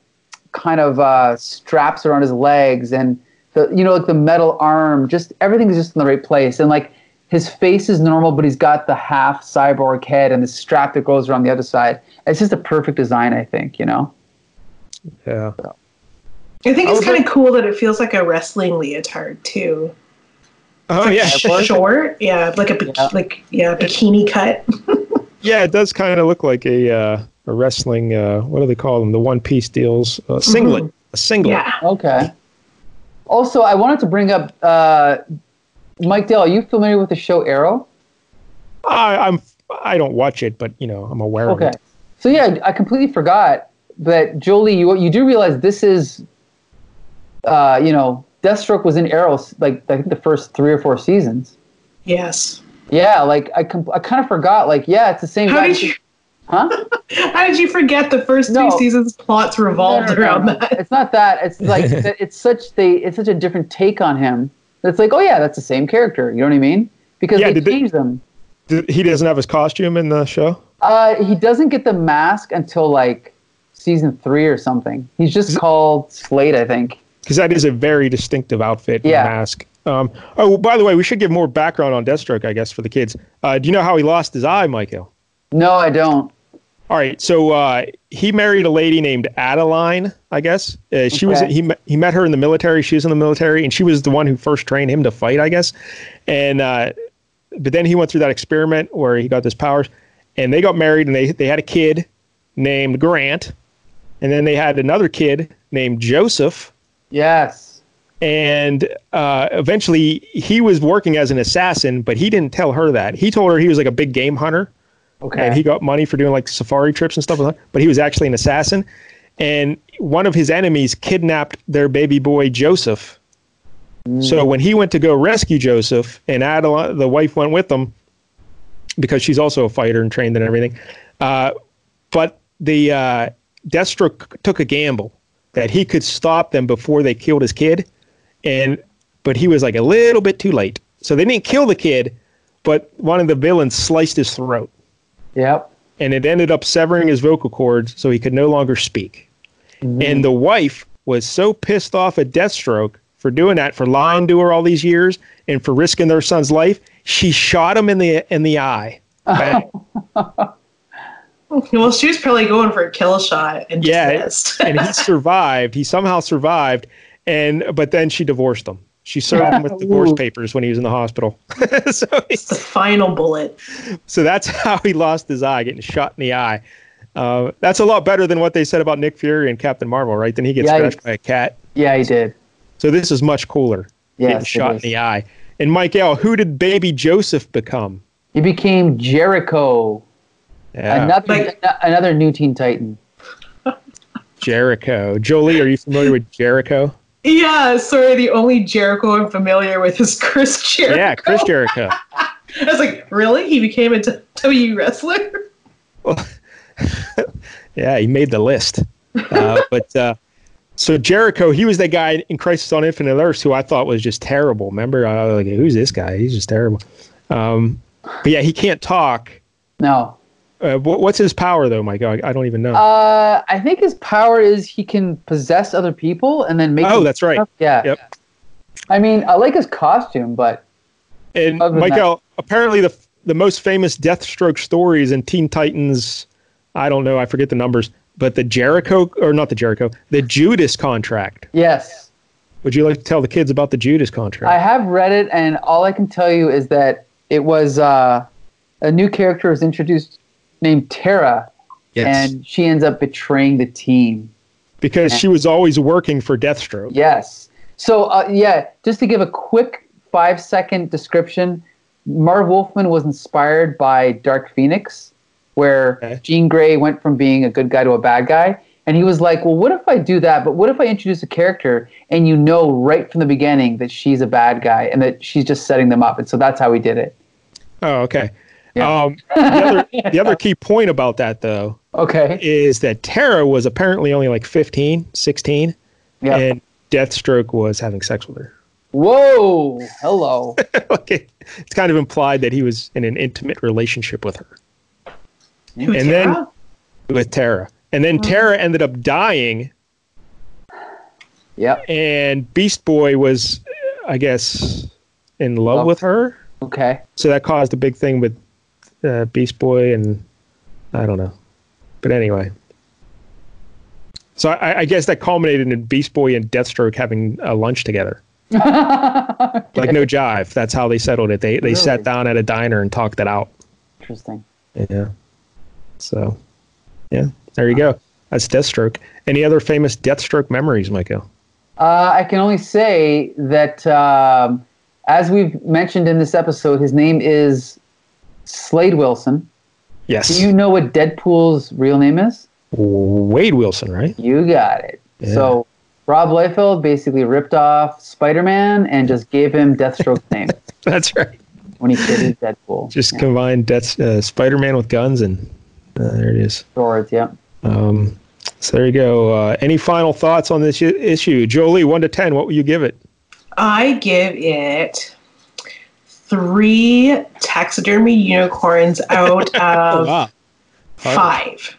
kind of uh, straps around his legs and the you know like the metal arm. Just everything is just in the right place, and like his face is normal, but he's got the half cyborg head and the strap that goes around the other side. It's just a perfect design, I think. You know. Yeah. I think it's kind of cool that it feels like a wrestling leotard too. Oh yeah. [laughs] Short, yeah, like a bi- Yeah. like yeah, bikini cut. [laughs] Yeah, it does kind of look like a uh, a wrestling. Uh, what do they call them? The one piece deals. Uh, singlet. A singlet. yeah, Okay. Also, I wanted to bring up uh, Mike Dale. Are you familiar with the show Arrow? I, I'm. I don't watch it, but you know, I'm aware Okay. of it. Okay. So yeah, I completely forgot But Jolie. You you do realize this is, uh, you know, Deathstroke was in Arrow like I think the first three or four seasons. yes. Yeah, like I com- I kind of forgot. Like yeah, it's the same How guy. did you Huh? [laughs] how did you forget the first No. two seasons plots revolved No, no, no, around no. that? It's not that. It's [laughs] like it's such they it's such a different take on him. It's like oh yeah, that's the same character. You know what I mean? Because Yeah, they did they- changed them. Th- He doesn't have his costume in the show. Uh, he doesn't get the mask until like season three or something. He's just called Slade, I think. Because that is a very distinctive outfit and Yeah. mask. Um, oh, by the way, we should give more background on Deathstroke, I guess, for the kids. Uh, do you know how he lost his eye, Michael? No, I don't. All right, so uh, he married a lady named Adeline, I guess. Uh, she was he met, he met her in the military. She was in the military, and she was the one who first trained him to fight, I guess. And uh, but then he went through that experiment where he got his powers, and they got married, and they they had a kid named Grant, and then they had another kid named Joseph. Yes. and uh, eventually he was working as an assassin, but he didn't tell her that. He told her he was like a big game hunter, Okay. and he got money for doing like safari trips and stuff like that. But he was actually an assassin, and one of his enemies kidnapped their baby boy Joseph. So when he went to go rescue Joseph, and Adeline, the wife, went with them because she's also a fighter and trained and everything. Uh, but the uh, Deathstroke took a gamble that he could stop them before they killed his kid, and but he was like a little bit too late. So they didn't kill the kid, but one of the villains sliced his throat, Yep. and it ended up severing his vocal cords, so he could no longer speak. Mm-hmm. And the wife was so pissed off at Deathstroke for doing that, for lying to her all these years, and for risking their son's life. She shot him in the in the eye. [laughs] [laughs] Bang. [laughs] Well, she was probably going for a kill shot and just Yeah, [laughs] and he [laughs] survived. He somehow survived, and but then she divorced him. She served him with divorce Ooh. papers when he was in the hospital. so, he- the final bullet. so that's how he lost his eye, getting shot in the eye. Uh, that's a lot better than what they said about Nick Fury and Captain Marvel, right? Then he gets Yeah, scratched he- by a cat. Yeah, he did. So this is much cooler. Getting Yes, it shot in the eye. And Mike L, who did Baby Joseph become? He became Jericho, Yeah, another Like- another new Teen Titan. Jericho. Jolie, are you familiar with Jericho? Yeah, sorry, the only Jericho I'm familiar with is Chris Jericho. Yeah, Chris Jericho. [laughs] I was like, really? He became a WWE wrestler? Well, [laughs] Yeah, he made the list. Uh, [laughs] but uh, so Jericho, he was that guy in Crisis on Infinite Earths who I thought was just terrible. Remember, I was like, who's this guy? He's just terrible. Um, but yeah, he can't talk. No, Uh, what's his power though, Mike? I, I don't even know. uh, I think his power is he can possess other people and then make. oh, that's right. Yeah. Yep. I mean, I like his costume, but And Michael, apparently the the most famous Deathstroke stories in Teen Titans, I don't know, I forget the numbers, but the Jericho or not the Jericho, the Judas contract. yes, Would you like to tell the kids about the Judas contract? I have read it, and all I can tell you is that it was uh, a new character was introduced named Tara, and she ends up betraying the team. because she was always working for Deathstroke. Yes. So uh, yeah, just to give a quick five second description, Marv Wolfman was inspired by Dark Phoenix, where Okay. Jean Grey went from being a good guy to a bad guy. And he was like, well, what if I do that? But what if I introduce a character and you know right from the beginning that she's a bad guy and that she's just setting them up? And so that's how we did it. Oh, okay. Yeah. Um, the, other, the other key point about that, though, Okay. is that Tara was apparently only like 15, 16, Yeah. and Deathstroke was having sex with her. Whoa. Hello. [laughs] okay. It's kind of implied that he was in an intimate relationship with her, And then- with Tara. And then Tara ended up dying, yep. and Beast Boy was, I guess, in love Love. with her. Okay. So that caused a big thing with uh, Beast Boy, and I don't know. But anyway. So I, I guess that culminated in Beast Boy and Deathstroke having a lunch together. [laughs] Like no jive. That's how they settled it. They they sat down at a diner and talked it out. Interesting. Yeah. So, yeah, there you go. That's Deathstroke. Any other famous Deathstroke memories, Michael? Uh, I can only say that, um, as we've mentioned in this episode, his name is Slade Wilson. Yes. Do you know what Deadpool's real name is? Wade Wilson, right? You got it. Yeah. So Rob Liefeld basically ripped off Spider-Man and just gave him Deathstroke's name [laughs] That's right. when he created Deadpool. Just yeah. combined Death, uh, Spider-Man with guns, and uh, there it is. swords. Yeah. Um, so there you go. Uh, any final thoughts on this issue, Jolie? One to ten, what will you give it? I give it three taxidermy unicorns out [laughs] of five.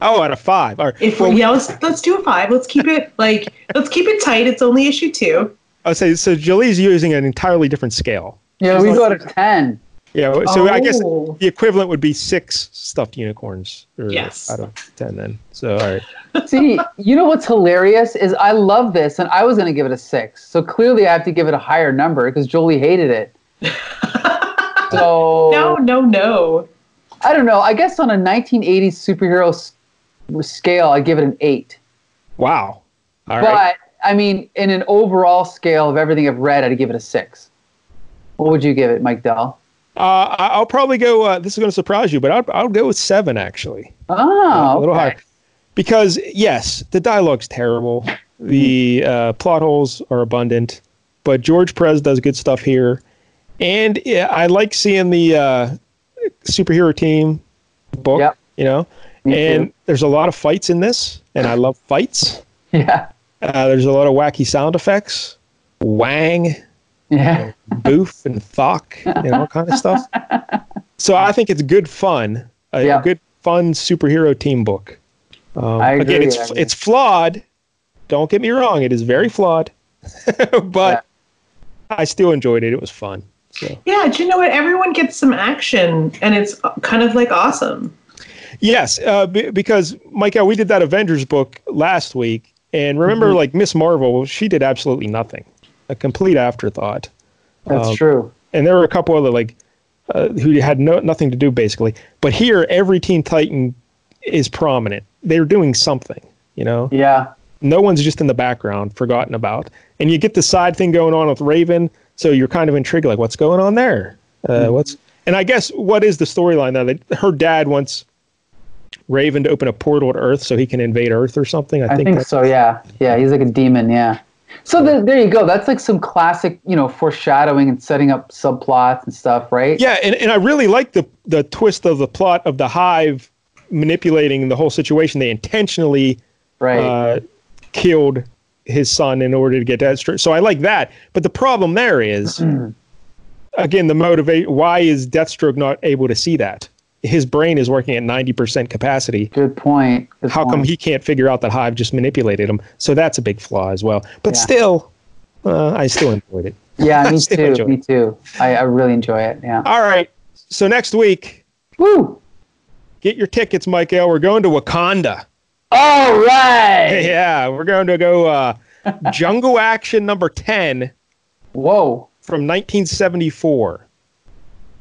Oh, out of five. All right. If well, we, yeah, let's let's do a five. Let's keep it like let's keep it tight. It's only issue two. I would say so. Jolie's using an entirely different scale. Yeah, we go to ten. Yeah. So I guess Oh. the equivalent would be six stuffed unicorns. Or Yes. Out of ten, then. So all right. [laughs] See, you know what's hilarious is I love this, and I was going to give it a six. So clearly, I have to give it a higher number because Jolie hated it. [laughs] so No, no, no. I don't know. I guess on a 1980s superhero s- scale, I give it an eight. Wow. All but right. I mean, in an overall scale of everything I've read, I'd give it a six. What would you give it, Mike Dell? Uh, I- I'll probably go. Uh, this is going to surprise you, but I'll, I'll go with seven actually. Oh, a little okay. higher. Because yes, the dialogue's terrible. The uh, plot holes are abundant, but George Perez does good stuff here, and yeah, I like seeing the uh, superhero team book. Yep. You know, Me and too. there's a lot of fights in this, and I love fights. [laughs] Yeah, Uh, there's a lot of wacky sound effects, wang, yeah, boof, and thock, and all kind of stuff. So I think it's good fun, a, Yeah. a good fun superhero team book. Um, I agree, again, it's I it's flawed. Don't get me wrong; it is very flawed, [laughs] but I still enjoyed it. It was fun. So Yeah, do you know what? Everyone gets some action, and it's kind of like awesome. yes, uh, b- because Michael, we did that Avengers book last week, and remember, Mm-hmm. like Miss Marvel, she did absolutely nothing, a complete afterthought. that's Um, true. and there were a couple other like uh, who had no nothing to do basically. But here, every Teen Titan is prominent. They're doing something, you know. Yeah. No one's just in the background, forgotten about, and you get the side thing going on with Raven, so you're kind of intrigued, like what's going on there? Uh, What's and I guess what is the storyline now? That her dad wants Raven to open a portal to Earth so he can invade Earth or something. I, I think, that's- so. Yeah. Yeah. He's like a demon. Yeah. So the, there you go. That's like some classic, you know, foreshadowing and setting up subplots and stuff, right? Yeah, and, and I really like the the twist of the plot of the Hive manipulating the whole situation. They intentionally Right. uh, killed his son in order to get Deathstroke. So I like that. But the problem there is, [clears throat] again, the motivate. Why is Deathstroke not able to see that? His brain is working at ninety percent capacity. Good point. Good How come he can't figure out that Hive just manipulated him? So that's a big flaw as well. But Yeah. still, uh, I still enjoyed it. Yeah, [laughs] me too. Me it. too. I, I really enjoy it. Yeah. All right. So next week, Woo! get your tickets, Michael. We're going to Wakanda. All [laughs] right. Yeah, we're going to go uh, [laughs] Jungle Action number 10 Whoa. from 1974.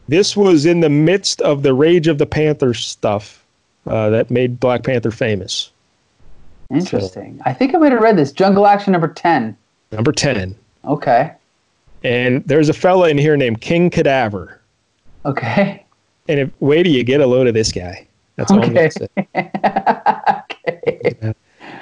This was in the midst of the Rage of the Panther stuff uh, that made Black Panther famous. Interesting. I think I might have read this. Jungle Action number 10. Number 10. Okay. And there's a fella in here named King Cadaver. Okay. And if, wait till you get a load of this guy. That's all I'm Okay. going to say. [laughs]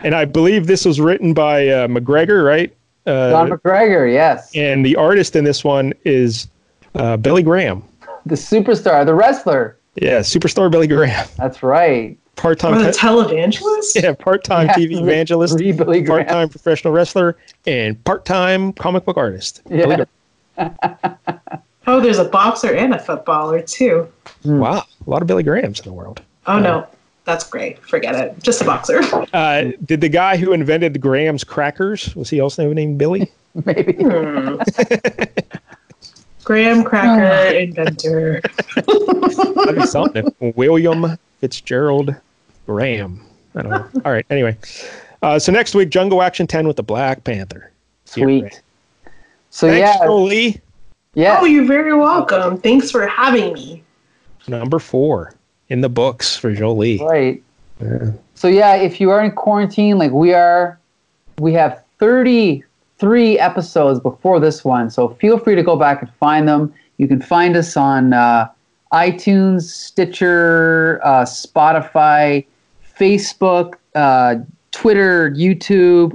And I believe this was written by uh, McGregor, right? Uh, Don McGregor, yes. and the artist in this one is uh, Billy Graham. The superstar, the wrestler. Yeah, superstar Billy Graham, That's right. part-time Or the te- televangelist? yeah, part-time Yeah, TV evangelist, Re Billy Graham. part-time professional wrestler, and part-time comic book artist. Yeah. [laughs] Oh, there's a boxer and a footballer too. Wow, a lot of Billy Grahams in the world. Oh no, that's great. Forget it. Just a boxer. Uh, did the guy who invented the Graham's crackers was he also named Billy? [laughs] Maybe. Hmm. Graham Cracker inventor. [laughs] That'd be something. William Fitzgerald Graham. I don't know. All right. Anyway, uh, so next week, Jungle Action 10 with the Black Panther. Sweet. So Thanks, yeah, Jolie. yeah. Oh, you're very welcome. Thanks for having me. Number four in the books for Jolie. Right. So yeah, if you are in quarantine like we are, we have 33 episodes before this one. So feel free to go back and find them. You can find us on uh, iTunes, Stitcher, uh, Spotify, Facebook, uh, Twitter, YouTube,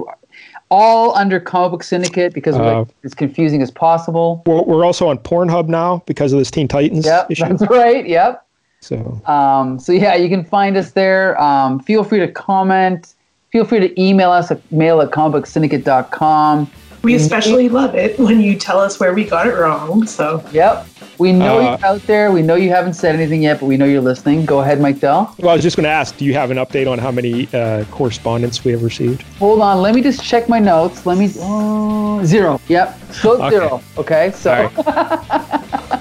all under Comic Book Syndicate because Uh, as confusing as possible. We're, we're also on Pornhub now because of this Teen Titans Yep, issue. that's right. Yep. So Um, so yeah, you can find us there. Um, feel free to comment. Feel free to email us at mail at comicbooksyndicate.com. We especially love it when you tell us where we got it wrong. So Yep. We know Uh, you're out there. We know you haven't said anything yet, but we know you're listening. Go ahead, Mike Dell. Well, I was just going to ask, do you have an update on how many uh, correspondence we have received? Hold on. Let me just check my notes. Let me. Uh, zero. Yep. Still Okay. zero. Okay. So. [laughs]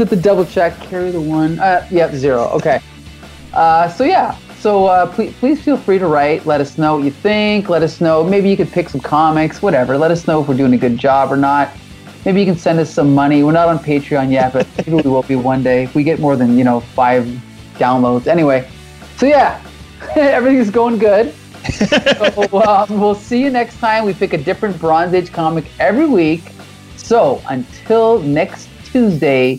Right. The double check. Carry the one. Uh, yep. Zero. Okay. Uh, so yeah. So uh, please, please feel free to write. Let us know what you think. Let us know. Maybe you could pick some comics. Whatever. Let us know if we're doing a good job or not. Maybe you can send us some money. We're not on Patreon yet, but [laughs] maybe we will be one day if we get more than you know five downloads. Anyway. So yeah, [laughs] everything's going good. so [laughs] um, we'll see you next time. We pick a different Bronze Age comic every week. So until next Tuesday,